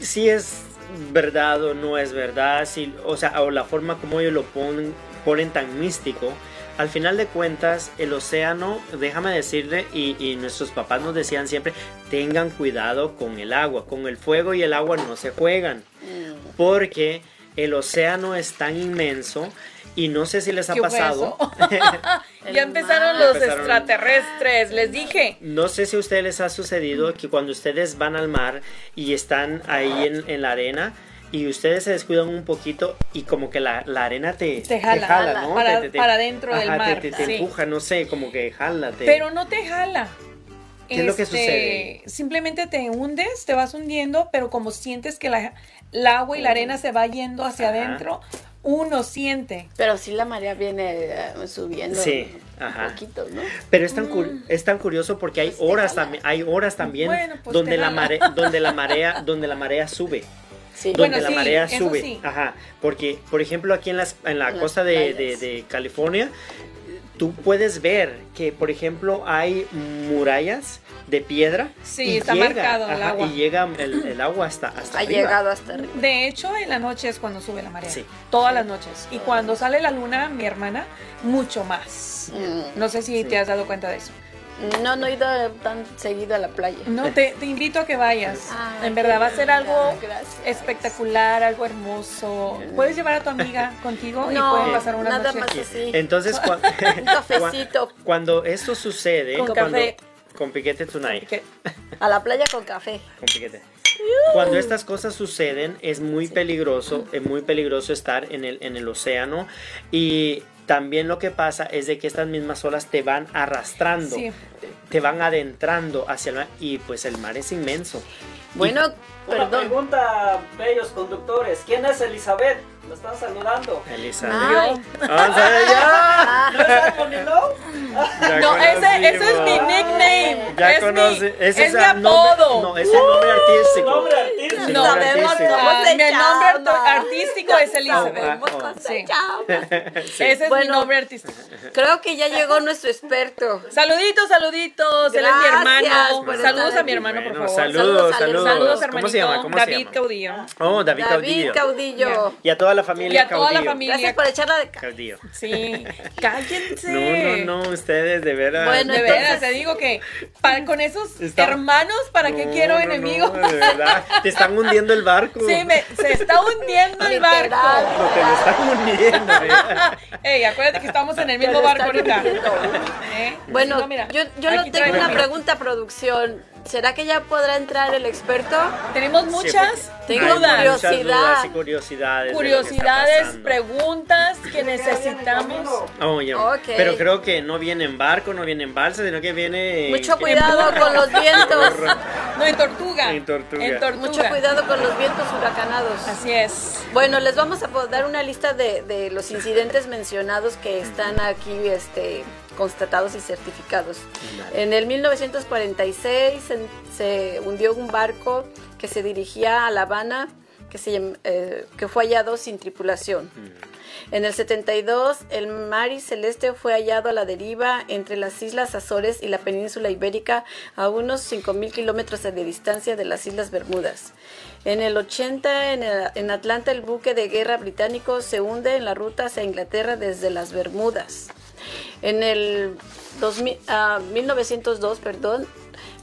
Si es verdad o no es verdad, si, o sea, o la forma como ellos lo ponen, ponen tan místico. Al final de cuentas, el océano, déjame decirle, y, y nuestros papás nos decían siempre, tengan cuidado con el agua, con el fuego y el agua no se juegan, porque el océano es tan inmenso y no sé si les ha ¿Qué fue pasado. ya empezaron los Empezaron. extraterrestres, les dije. No sé si a ustedes les ha sucedido que cuando ustedes van al mar y están ahí en, en la arena y ustedes se descuidan un poquito y como que la, la arena te, Te jala, ¿no? para- Te- te- para dentro del ajá, mar, Te, te sí. empuja, no sé, como que jala. te- Pero no te jala. ¿Qué es lo que Este, sucede? Simplemente te hundes, te vas hundiendo, pero como sientes que la, el agua y la arena se va yendo hacia Ajá. adentro, uno siente. Pero sí la marea viene eh, subiendo Sí, un poquito, ¿no? Pero es tan, cur- es tan curioso porque hay Pues horas hay horas también Bueno, pues donde la marea, donde la marea, donde la marea sube. Sí. donde Bueno, la sí, marea sube. sí. Ajá, porque por ejemplo aquí en, las, en la En costa de, de- de California, tú puedes ver que por ejemplo hay murallas de piedra. Sí, está marcado el agua. Y llega el, el agua hasta, hasta ha arriba. llegado hasta arriba. De hecho, en la noche es cuando sube la marea. Sí. Todas las noches. Y cuando sale la luna, mi hermana, mucho más. Mm. No sé si Sí. te has dado cuenta de eso. No, no he ido tan seguido a la playa. No, te, te invito a que vayas. Ah, en verdad, va a ser algo Gracias. espectacular, algo hermoso. Puedes llevar a tu amiga contigo y No, pueden pasar una nada noche. más así. Entonces, cua- Un cafecito cuando esto sucede, Con cuando, café. con piquete tonight, a la playa con café. con piquete. Cuando estas cosas suceden es muy peligroso, es muy peligroso estar en el, en el océano y también lo que pasa es de que estas mismas olas te van arrastrando, Sí. te van adentrando hacia el mar y pues el mar es inmenso. Bueno, Una perdón. pregunta, bellos conductores. ¿Quién es Elizabeth? Me están saludando. Elisa. Ay, Vamos a ver, ya. ¿No es No, ese, ese es mi nickname. Ya es conoce, mi, ese es mi apodo. no, es el nombre artístico. Nombre artístico. Sí, No, nombre sabemos artístico. mi nombre artístico es Elizabeth. ¿Cómo se Sí. llama? Ese es mi Bueno. nombre artístico. Creo que ya llegó nuestro experto. Saluditos, saluditos. Él es mi hermano. Saludos a mi hermano, por favor. saludos, Saludos, saludos. Saludos, ¿Cómo hermanito. se llama? ¿Cómo David se llama? Caudillo. Oh, David, David Caudillo. Caudillo. Y a toda la Y familia a toda la familia. Gracias por echarla de ca- Caudillo. Sí, cállense. No, no, no, ustedes de veras. Bueno, De entonces- veras, te digo que para, con esos Está- hermanos, ¿para qué No, quiero no, enemigos? No, de verdad. Te están hundiendo el barco. Sí, me- se está hundiendo el barco. No, te lo están hundiendo. Ey, acuérdate que estamos en el mismo barco ahorita. ¿Eh? Bueno, No, mira, yo, yo no tengo una mira. pregunta, producción. ¿Será que ya podrá entrar el experto? Tenemos muchas Sí, Tengo dudas, muchas y curiosidades. curiosidades, preguntas que necesitamos. Oh, ya. Ok. Pero creo que no viene en barco, no viene en balsa, sino que viene. Mucho cuidado con los vientos. No, en tortuga. En tortuga. En tortuga. Mucho cuidado con los vientos huracanados. Así es. Bueno, les vamos a dar una lista de, de los incidentes mencionados que están aquí este, constatados y certificados. En el 1946 se, hundió un barco que se dirigía a La Habana, que, se, eh, que fue hallado sin tripulación. En el 72, el Mari Celeste fue hallado a la deriva entre las Islas Azores y la península ibérica a unos 5.000 kilómetros de distancia de las Islas Bermudas. En el 80, en, Atlanta, el buque de guerra británico se hunde en la ruta hacia Inglaterra desde las Bermudas. En el 1902, ah, perdón,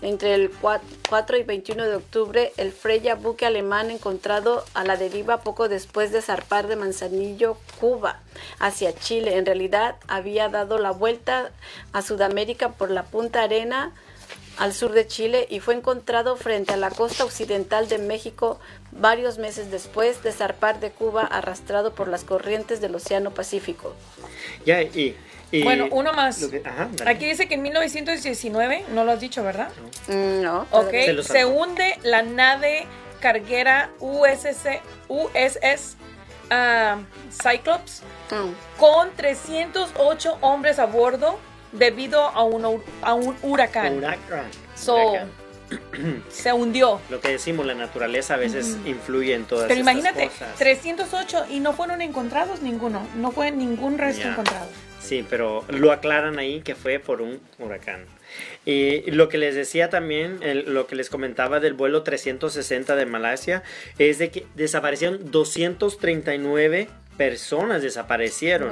entre el 4 y 21 de octubre, el Freya, buque alemán encontrado a la deriva poco después de zarpar de Manzanillo, Cuba, hacia Chile. En realidad había dado la vuelta a Sudamérica por la Punta Arena al sur de Chile y fue encontrado frente a la costa occidental de México varios meses después de zarpar de Cuba arrastrado por las corrientes del Océano Pacífico. Ya, y bueno, uno más. Aquí dice que en 1919, no lo has dicho, ¿verdad? No. Ok, se, hunde la nave carguera USS, USS ah, Cyclops mm. con 308 hombres a bordo debido a un, a un huracán. Huracán. se hundió. Lo que decimos, la naturaleza a veces influye en todas Pero imagínate, 308 y no fueron encontrados ninguno, no fue ningún resto encontrado. Sí, pero lo aclaran ahí que fue por un huracán. Y lo que les decía también, lo que les comentaba del vuelo 360 de Malasia, es de que desaparecieron 239 personas desaparecieron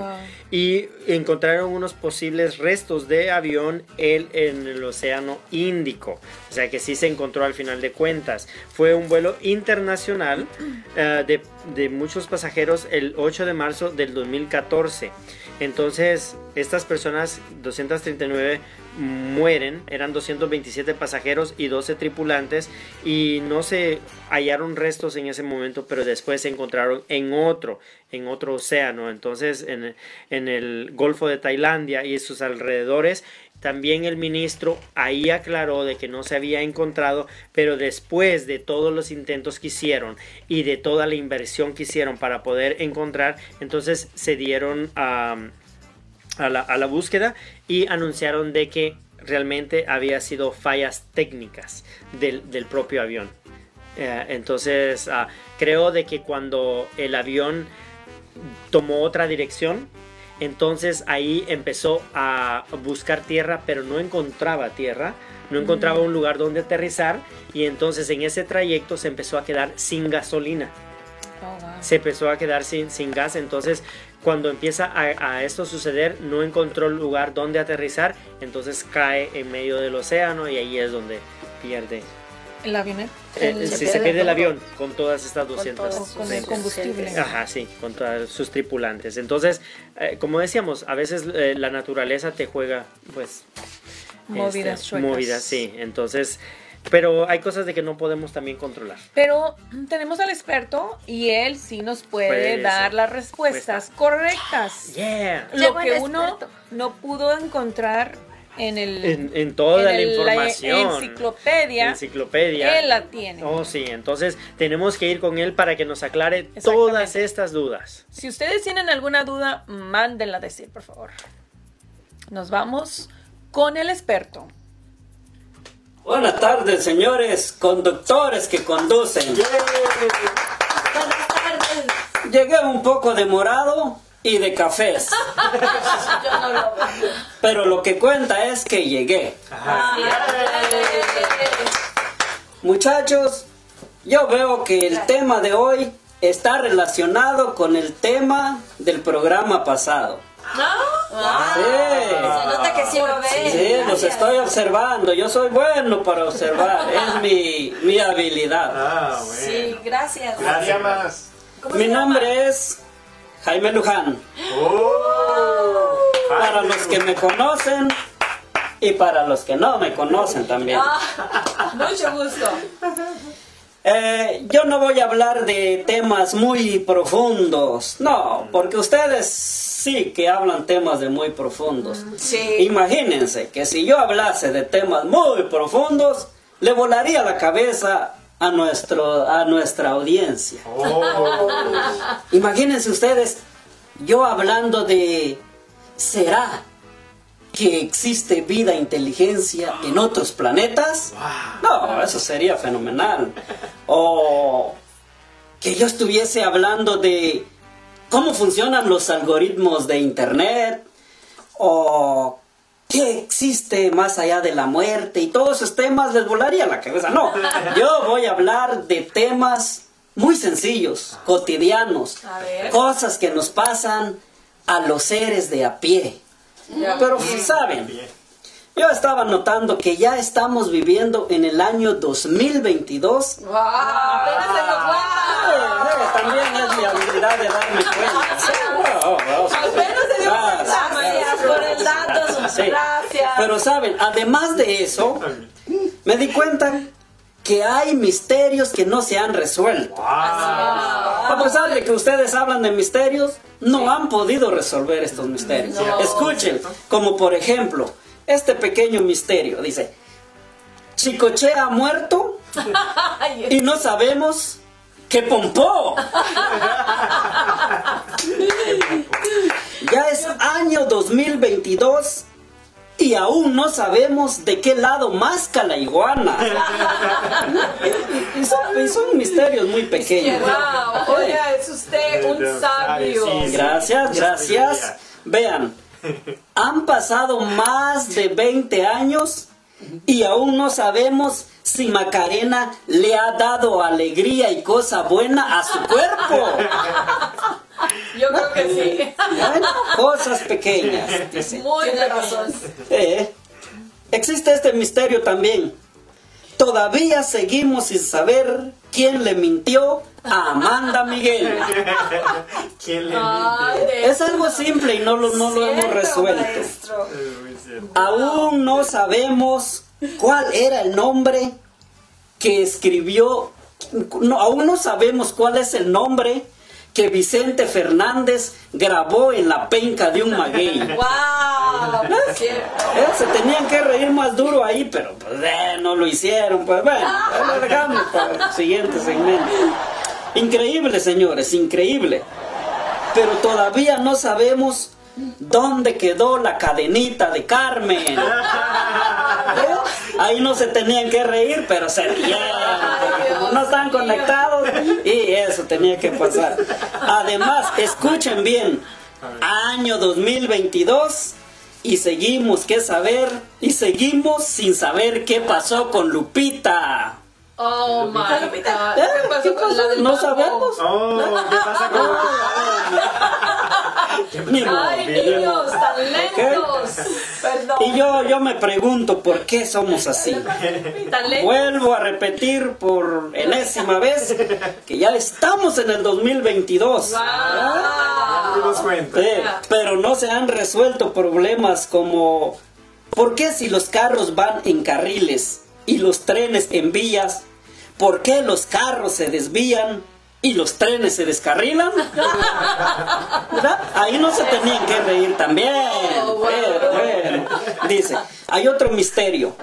y encontraron unos posibles restos de avión en el Océano Índico. O sea que sí se encontró al final de cuentas. Fue un vuelo internacional eh, de, de muchos pasajeros el 8 de marzo del 2014. Entonces, estas personas, 239, mueren, eran 227 pasajeros y 12 tripulantes y no se hallaron restos en ese momento, pero después se encontraron en otro, en otro océano, entonces en, en el Golfo de Tailandia y sus alrededores. También el ministro ahí aclaró de que no se había encontrado, pero después de todos los intentos que hicieron y de toda la inversión que hicieron para poder encontrar, entonces se dieron a a la, búsqueda y anunciaron de que realmente había sido fallas técnicas del, propio avión. Eh, entonces uh, creo de que cuando el avión tomó otra dirección, entonces ahí empezó a buscar tierra, pero no encontraba tierra, no encontraba un lugar donde aterrizar y entonces en ese trayecto se empezó a quedar sin gasolina. Oh, se empezó a quedar sin, sin gas, entonces cuando empieza a, esto suceder, no encontró lugar donde aterrizar, entonces cae en medio del océano y ahí es donde pierde. ¿El avión? Eh, si se pierde el avión con todas estas 200. Con, el combustible. Ajá, sí, con todos sus tripulantes. Entonces, eh, como decíamos, a veces eh, la naturaleza te juega, pues... Movidas, este, movidas, sí. Entonces, pero hay cosas de que no podemos también controlar. Pero tenemos al experto y él sí nos puede, dar las respuestas correctas. Yeah. Lo que uno no pudo encontrar en el en, toda la información. la enciclopedia enciclopedia. él la tiene. Oh sí entonces tenemos que ir con él para que nos aclare todas estas dudas. Si ustedes tienen alguna duda mándenla decir por favor. Nos vamos con el experto. Buenas tardes, señores conductores que conducen. Buenas tardes. Llegué un poco demorado y de cafés. Pero lo que cuenta es que llegué. Muchachos, yo veo que el tema de hoy está relacionado con el tema del programa pasado. ¿No? Sí. Se nota que sí lo ves. Sí, los estoy observando. Yo soy bueno para observar. es mi, mi habilidad. Ah, bueno. Sí, gracias. Gracias más. Mi nombre es Jaime Luján. Oh. Para los que me conocen y para los que no me conocen también. Ah, mucho gusto. Eh, yo no voy a hablar de temas muy profundos, no, porque ustedes sí que hablan temas de muy profundos. Sí. Imagínense que si yo hablase de temas muy profundos, le volaría la cabeza a, nuestro, a nuestra audiencia. Oh. Imagínense ustedes, yo hablando de, ¿será que existe vida, inteligencia en otros planetas? No, eso sería fenomenal. O que yo estuviese hablando de cómo funcionan los algoritmos de Internet. O qué existe más allá de la muerte y todos esos temas les volaría la cabeza. No, yo voy a hablar de temas muy sencillos, cotidianos, cosas que nos pasan a los seres de a pie. Pero saben, yo estaba notando que ya estamos viviendo en el año 2022. Apenas se nos va. Eh, También es mi habilidad de darme cuenta. Oh, Apenas se dio cuenta, por el dato. Gracias. Pero saben, además de eso, me di cuenta que hay misterios que no se han resuelto. A pesar de que ustedes hablan de misterios, no han podido resolver estos misterios. Escuchen, como por ejemplo, este pequeño misterio. Dice, Chicoche ha muerto y no sabemos qué pompó. Ya es año 2022 y aún no sabemos de qué lado masca la iguana. Y son, y son misterios muy pequeños. Wow, oiga, es usted un sabio. Gracias, gracias. Vean, han pasado más de 20 años y aún no sabemos si Macarena le ha dado alegría y cosa buena a su cuerpo. Yo creo que sí. Bueno, cosas pequeñas. dice. Muy de razón. Eh, existe este misterio también. Todavía seguimos sin saber quién le mintió a Amanda Miguel. ¿Quién le Ay, de Es algo simple y no lo, no lo hemos resuelto. maestro. Aún no sabemos cuál era el nombre que escribió, no, aún no sabemos cuál es el nombre que Vicente Fernández grabó en la penca de un maguey. Wow. Eh, se tenían que reír más duro ahí, pero pues eh, no lo hicieron. Pues bueno, dejamos para el siguiente segmento. Increíble, señores, increíble. Pero todavía no sabemos dónde quedó la cadenita de Carmen. Ahí no se tenían que reír, pero se rieron. como no están conectados y eso tenía que pasar. Además, escuchen bien, año 2022 y seguimos que saber y seguimos sin saber qué pasó con Lupita. Oh my God. ¿Eh? ¿Qué pasó ¿Qué con la del No sabemos. Oh, ¿qué pasa con. Ay, niños, tan lentos. Perdón. Y yo, yo me pregunto por qué somos así. Vuelvo a repetir por enésima vez que ya estamos en el 2022. Ya nos dimos cuenta. Eh, pero no se han resuelto problemas como ¿por qué si los carros van en carriles y los trenes en vías, por qué los carros se desvían y los trenes se descarrilan? ¿Verdad? Ahí no se tenían que reír también. Pero, bueno. Dice, hay otro misterio.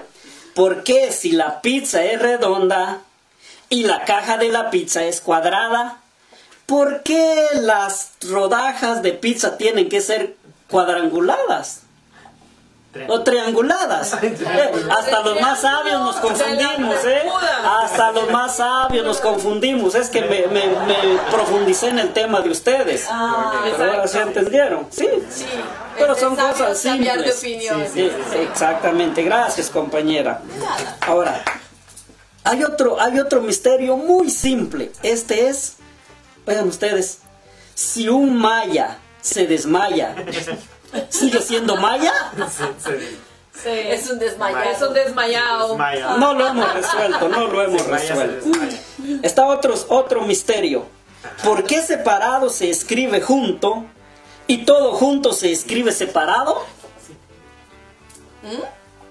¿Por qué si la pizza es redonda y la caja de la pizza es cuadrada? ¿Por qué las rodajas de pizza tienen que ser cuadranguladas? O trianguladas. Eh, hasta los más sabios nos confundimos, ¿eh? Hasta los más sabios nos confundimos. Es que me, me- me profundicé en el tema de ustedes. Pero ahora se entendieron. Sí. Pero son cosas cambiar de simples. opinión. Sí, exactamente. Gracias, compañera. Ahora, hay otro, hay otro misterio muy simple. Este es, vean ustedes, si un maya se desmaya, ¿sigue siendo maya? Sí. Es un desmayado. Es un desmayado. Desmaya. No lo hemos resuelto, no lo hemos resuelto. Está otro, otro misterio. ¿Por qué separado se escribe junto y todo junto se escribe separado?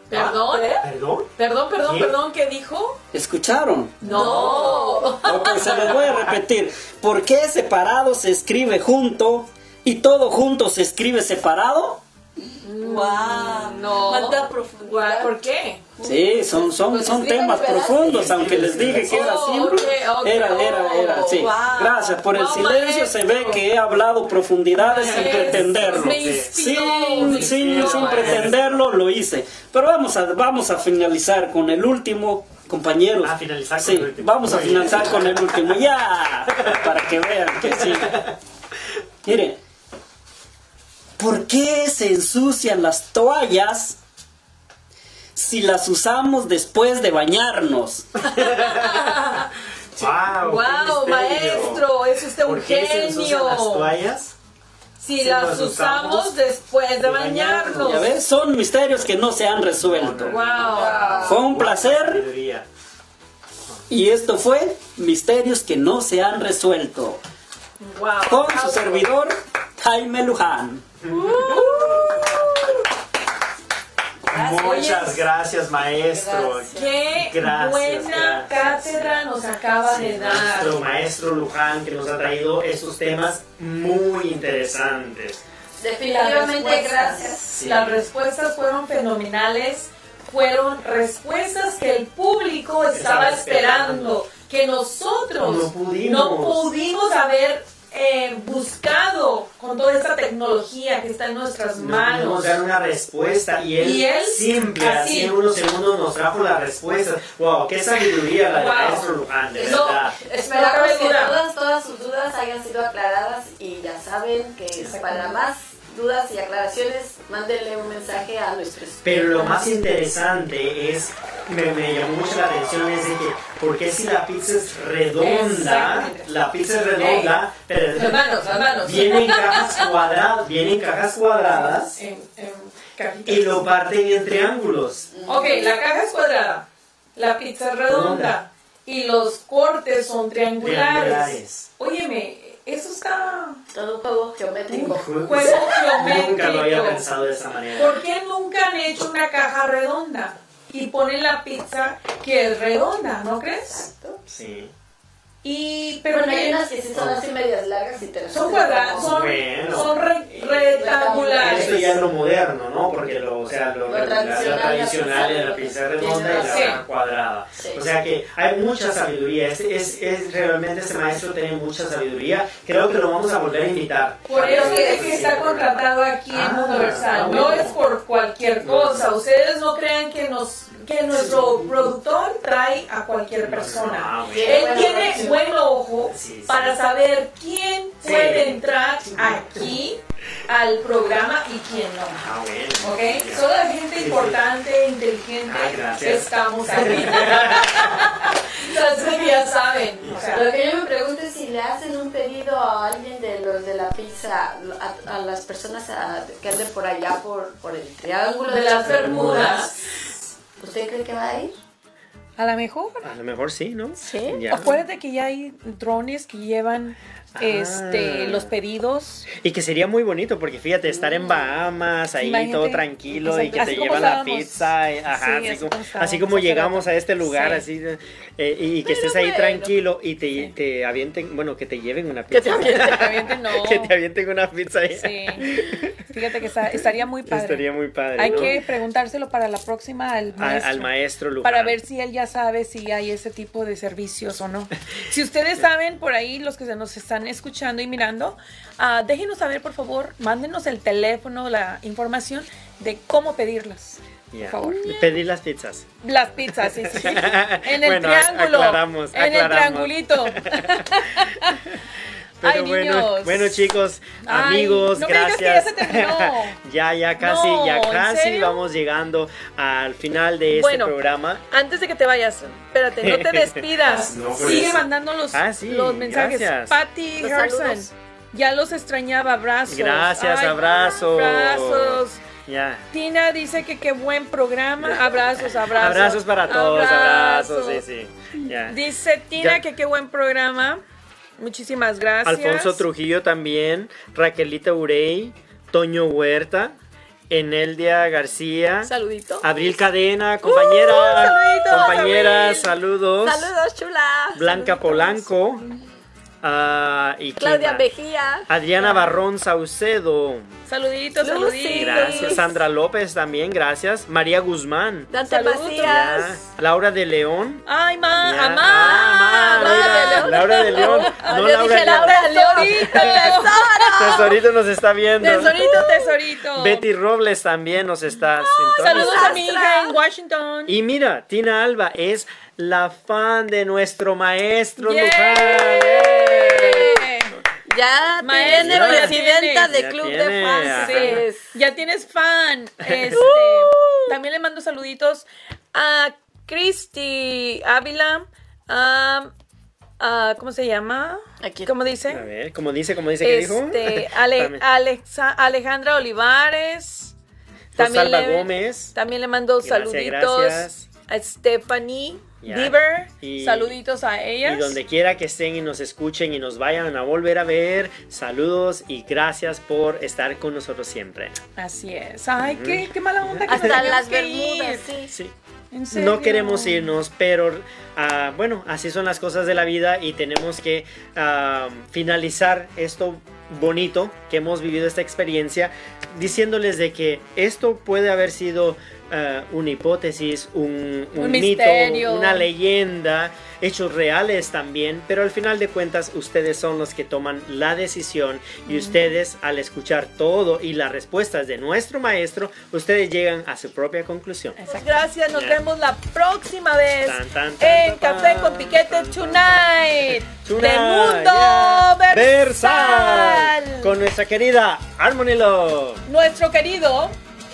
Perdón. ¿Perdón? Perdón, perdón, ¿Qué? perdón, ¿qué dijo? ¿Escucharon? No. Ok, se los voy a repetir. ¿Por qué separado se escribe junto y todo junto se escribe separado? ¡Wow! No. ¿Cuánta profundidad? ¿Por qué? Sí, son, son, Pues son temas profundos, aunque les dije que era Oh, simple. Era, era, era, sí. oh, wow. Gracias por el Wow, silencio, se ve que he hablado profundidades sin pretenderlo. Sin, sin, sin pretenderlo, lo hice. Pero vamos a, vamos a finalizar con el último, compañeros. A finalizar con Sí, el último. vamos a finalizar con el último. Ya, para que vean que sí. Miren, ¿por qué se ensucian las toallas si las usamos después de bañarnos? ¡Wow! ¡Wow, maestro! Es usted un ¿Por qué se ensucian las genio. toallas? Si Si las usamos usamos después de de bañarnos. bañarnos. Ya ves, son misterios que no se han resuelto. ¡Wow! Fue un placer y esto fue Misterios que no se han resuelto. ¡Wow! Con su servidor, Jaime Luján. Muchas gracias, maestro. Gracias. ¡Qué Gracias, buena gracias. cátedra nos acaba de dar! Nuestro maestro Luján que nos ha traído estos temas muy interesantes. Definitivamente gracias. Sí. Las respuestas fueron fenomenales, fueron respuestas que el público estaba Estaba esperando. esperando, que nosotros No pudimos. no pudimos haber eh, buscado con toda esta tecnología que está en nuestras No manos. dar una respuesta y él, Y él, simple, así. así. en unos segundos nos trajo la respuesta. ¡Wow! ¡Qué sabiduría la Wow. maestro Luján! De No, verdad. Esperamos que duda. todas, todas sus dudas hayan sido aclaradas y ya saben que para más dudas y aclaraciones, mándenle un mensaje a nuestros Pero lo más interesante es, me, me llamó mucho la atención, es de que, ¿por qué si la pizza es redonda? La pizza es redonda, pero Hermanos, hermanos. viene en cajas cuadradas, viene en cajas cuadradas En- en cajitas. y lo parten en triángulos. Ok, la caja es cuadrada, la pizza es redonda Redonda. y los cortes son triangulares. Triangulares. Óyeme, eso está todo un juego geométrico. juego geométrico. Nunca lo había pensado de esa manera. ¿Por qué nunca han hecho una caja redonda? Y ponen la pizza que es redonda, ¿no crees? Exacto. Sí. Y, pero Bueno, hay unas que sí son así medias largas y te son cuadradas, son, Bueno. son re- rectangulares. Esto ya es lo moderno, ¿no? Porque lo, o sea, lo, Lo la- la, tradicional, tradicional la es la pizza pizza redonda y la Sí. cuadrada. Sí. O sea que hay mucha sabiduría. Es, es, es realmente este maestro tiene mucha sabiduría. Creo que lo vamos a volver a invitar. Por eso es que está contratado aquí en Ah, Universal. ah, No es por cualquier cosa. Ustedes no crean que nos que nuestro productor trae a cualquier persona. Ah, bueno. Tiene Él tiene buen ojo para saber quién puede entrar aquí al programa y quién no. Ah, bueno. ¿Ok? Solo la gente Sí, sí. importante, inteligente, Ah, estamos aquí. Entonces que ya saben. o sea, Lo que yo me pregunto es si le hacen un pedido a alguien de los de la pizza, a, a las personas a- que anden por allá por, por el triángulo de las Bermudas. ¿Usted cree que va a ir? A lo mejor. A lo mejor sí, ¿no? Sí. Ya. Acuérdate que ya hay drones que llevan este Ah. los pedidos. Y que sería muy bonito porque fíjate, estar en Bahamas, ahí Imagínate, todo tranquilo y que así te llevan la pizza, y- ajá, Sí, así, como, estábamos así como llegamos a este lugar, Sí. así eh, y que Pero estés ahí bueno. tranquilo y te, te avienten, bueno, que te lleven una pizza. te avienten, te avienten, no. que te avienten una pizza ahí. Sí. Fíjate que está- estaría muy padre. Estaría muy padre. Hay ¿no? que preguntárselo para la próxima al A- maestro. al maestro Luján. para ver si él ya sabe si hay ese tipo de servicios o no. Si ustedes saben por ahí, los que se nos están escuchando y mirando, ah, déjenos saber, por favor, mándenos el teléfono, la información de cómo pedirlas. Por favor. Pedir las pizzas. Las pizzas, sí, sí. En el Bueno, triángulo. aclaramos, en el triangulito. Pero Ay, bueno, niños. bueno chicos, Ay, amigos, no me digas gracias. que ya se terminó. ya, ya casi, No, ya ¿en casi vamos llegando al final de este Bueno. programa. Antes de que te vayas, espérate, no te despidas. No, pues. Sigue mandando los, Ah, sí, los mensajes. gracias. Patty Los ya los extrañaba, abrazos. Gracias, Ay, abrazos. Abrazos. Ya. Tina dice que qué buen programa. Abrazos, abrazos. Abrazos para todos, abrazos, sí, sí. Dice Tina Ya. que qué buen programa. Muchísimas gracias. Alfonso Trujillo también, Raquelita Urey, Toño Huerta, Eneldia García, Saludito. Abril Cadena, compañera, Uh, saluditos, compañeras, Abril. saludos. Saludos, chula. Blanca Saluditos. Polanco, Ah, y Claudia? Mejía. Adriana Barrón Saucedo. Saluditos, saluditos. Gracias. Sandra López también, gracias. María Guzmán. Dante. Macías. Laura de León. Ay, ma, Ya. amá. Ah, ma, Laura de León. Laura de León. No yo Laura dije de León. Tesorito. Tesorito nos está viendo. Tesorito, tesorito. Betty Robles también nos está Saludos sintonizando. a mi hija en Washington. Y mira, Tina Alba es la fan de nuestro maestro Yay. Luján. Ya Maestra, tiene ya presidenta tienes. de Ya Club tiene, de Fans. Pues, Ya tienes fan. Este, también le mando saluditos a Cristi Ávila. a- a- ¿Cómo se llama? Aquí. ¿Cómo A dice? ver, como dice, como dice que dijo. Este, Ale- También. Alexa- Alejandra Olivares. Rosalba le, Gómez. También le mando Gracias, saluditos gracias. a Stephanie Y- saluditos a ellas. Y donde quiera que estén y nos escuchen y nos vayan a volver a ver, saludos y gracias por estar con nosotros siempre. Así es. Ay, qué, qué mala onda que nos hasta las que ir. Bermudas, sí. Sí. ¿En serio? No queremos irnos, pero ah, bueno, así son las cosas de la vida y tenemos que ah, finalizar esto bonito que hemos vivido esta experiencia diciéndoles de que esto puede haber sido ah, una hipótesis, un, un Un mito, misterio. una leyenda, hechos reales también, pero al final de cuentas ustedes son los que toman la decisión y ustedes al escuchar todo y las respuestas de nuestro maestro, ustedes llegan a su propia conclusión. Exacto. Gracias, nos vemos la próxima vez Tan, tan, tan, en tan, Café tan, con Piquete tan, Tonight, Tonight, del mundo yeah. versal. Versal, con nuestra querida Harmony Love. Nuestro querido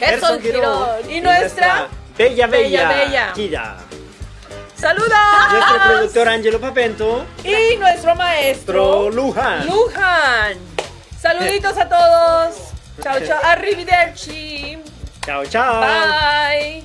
Gerson Girón. y nuestra Bella Bella Bella. Kira. saludos Nuestro productor Angelo Papento. y nuestro maestro Luján. Luján. Saluditos a todos. Chao, chao. Arrivederci. Chao, chao. Bye.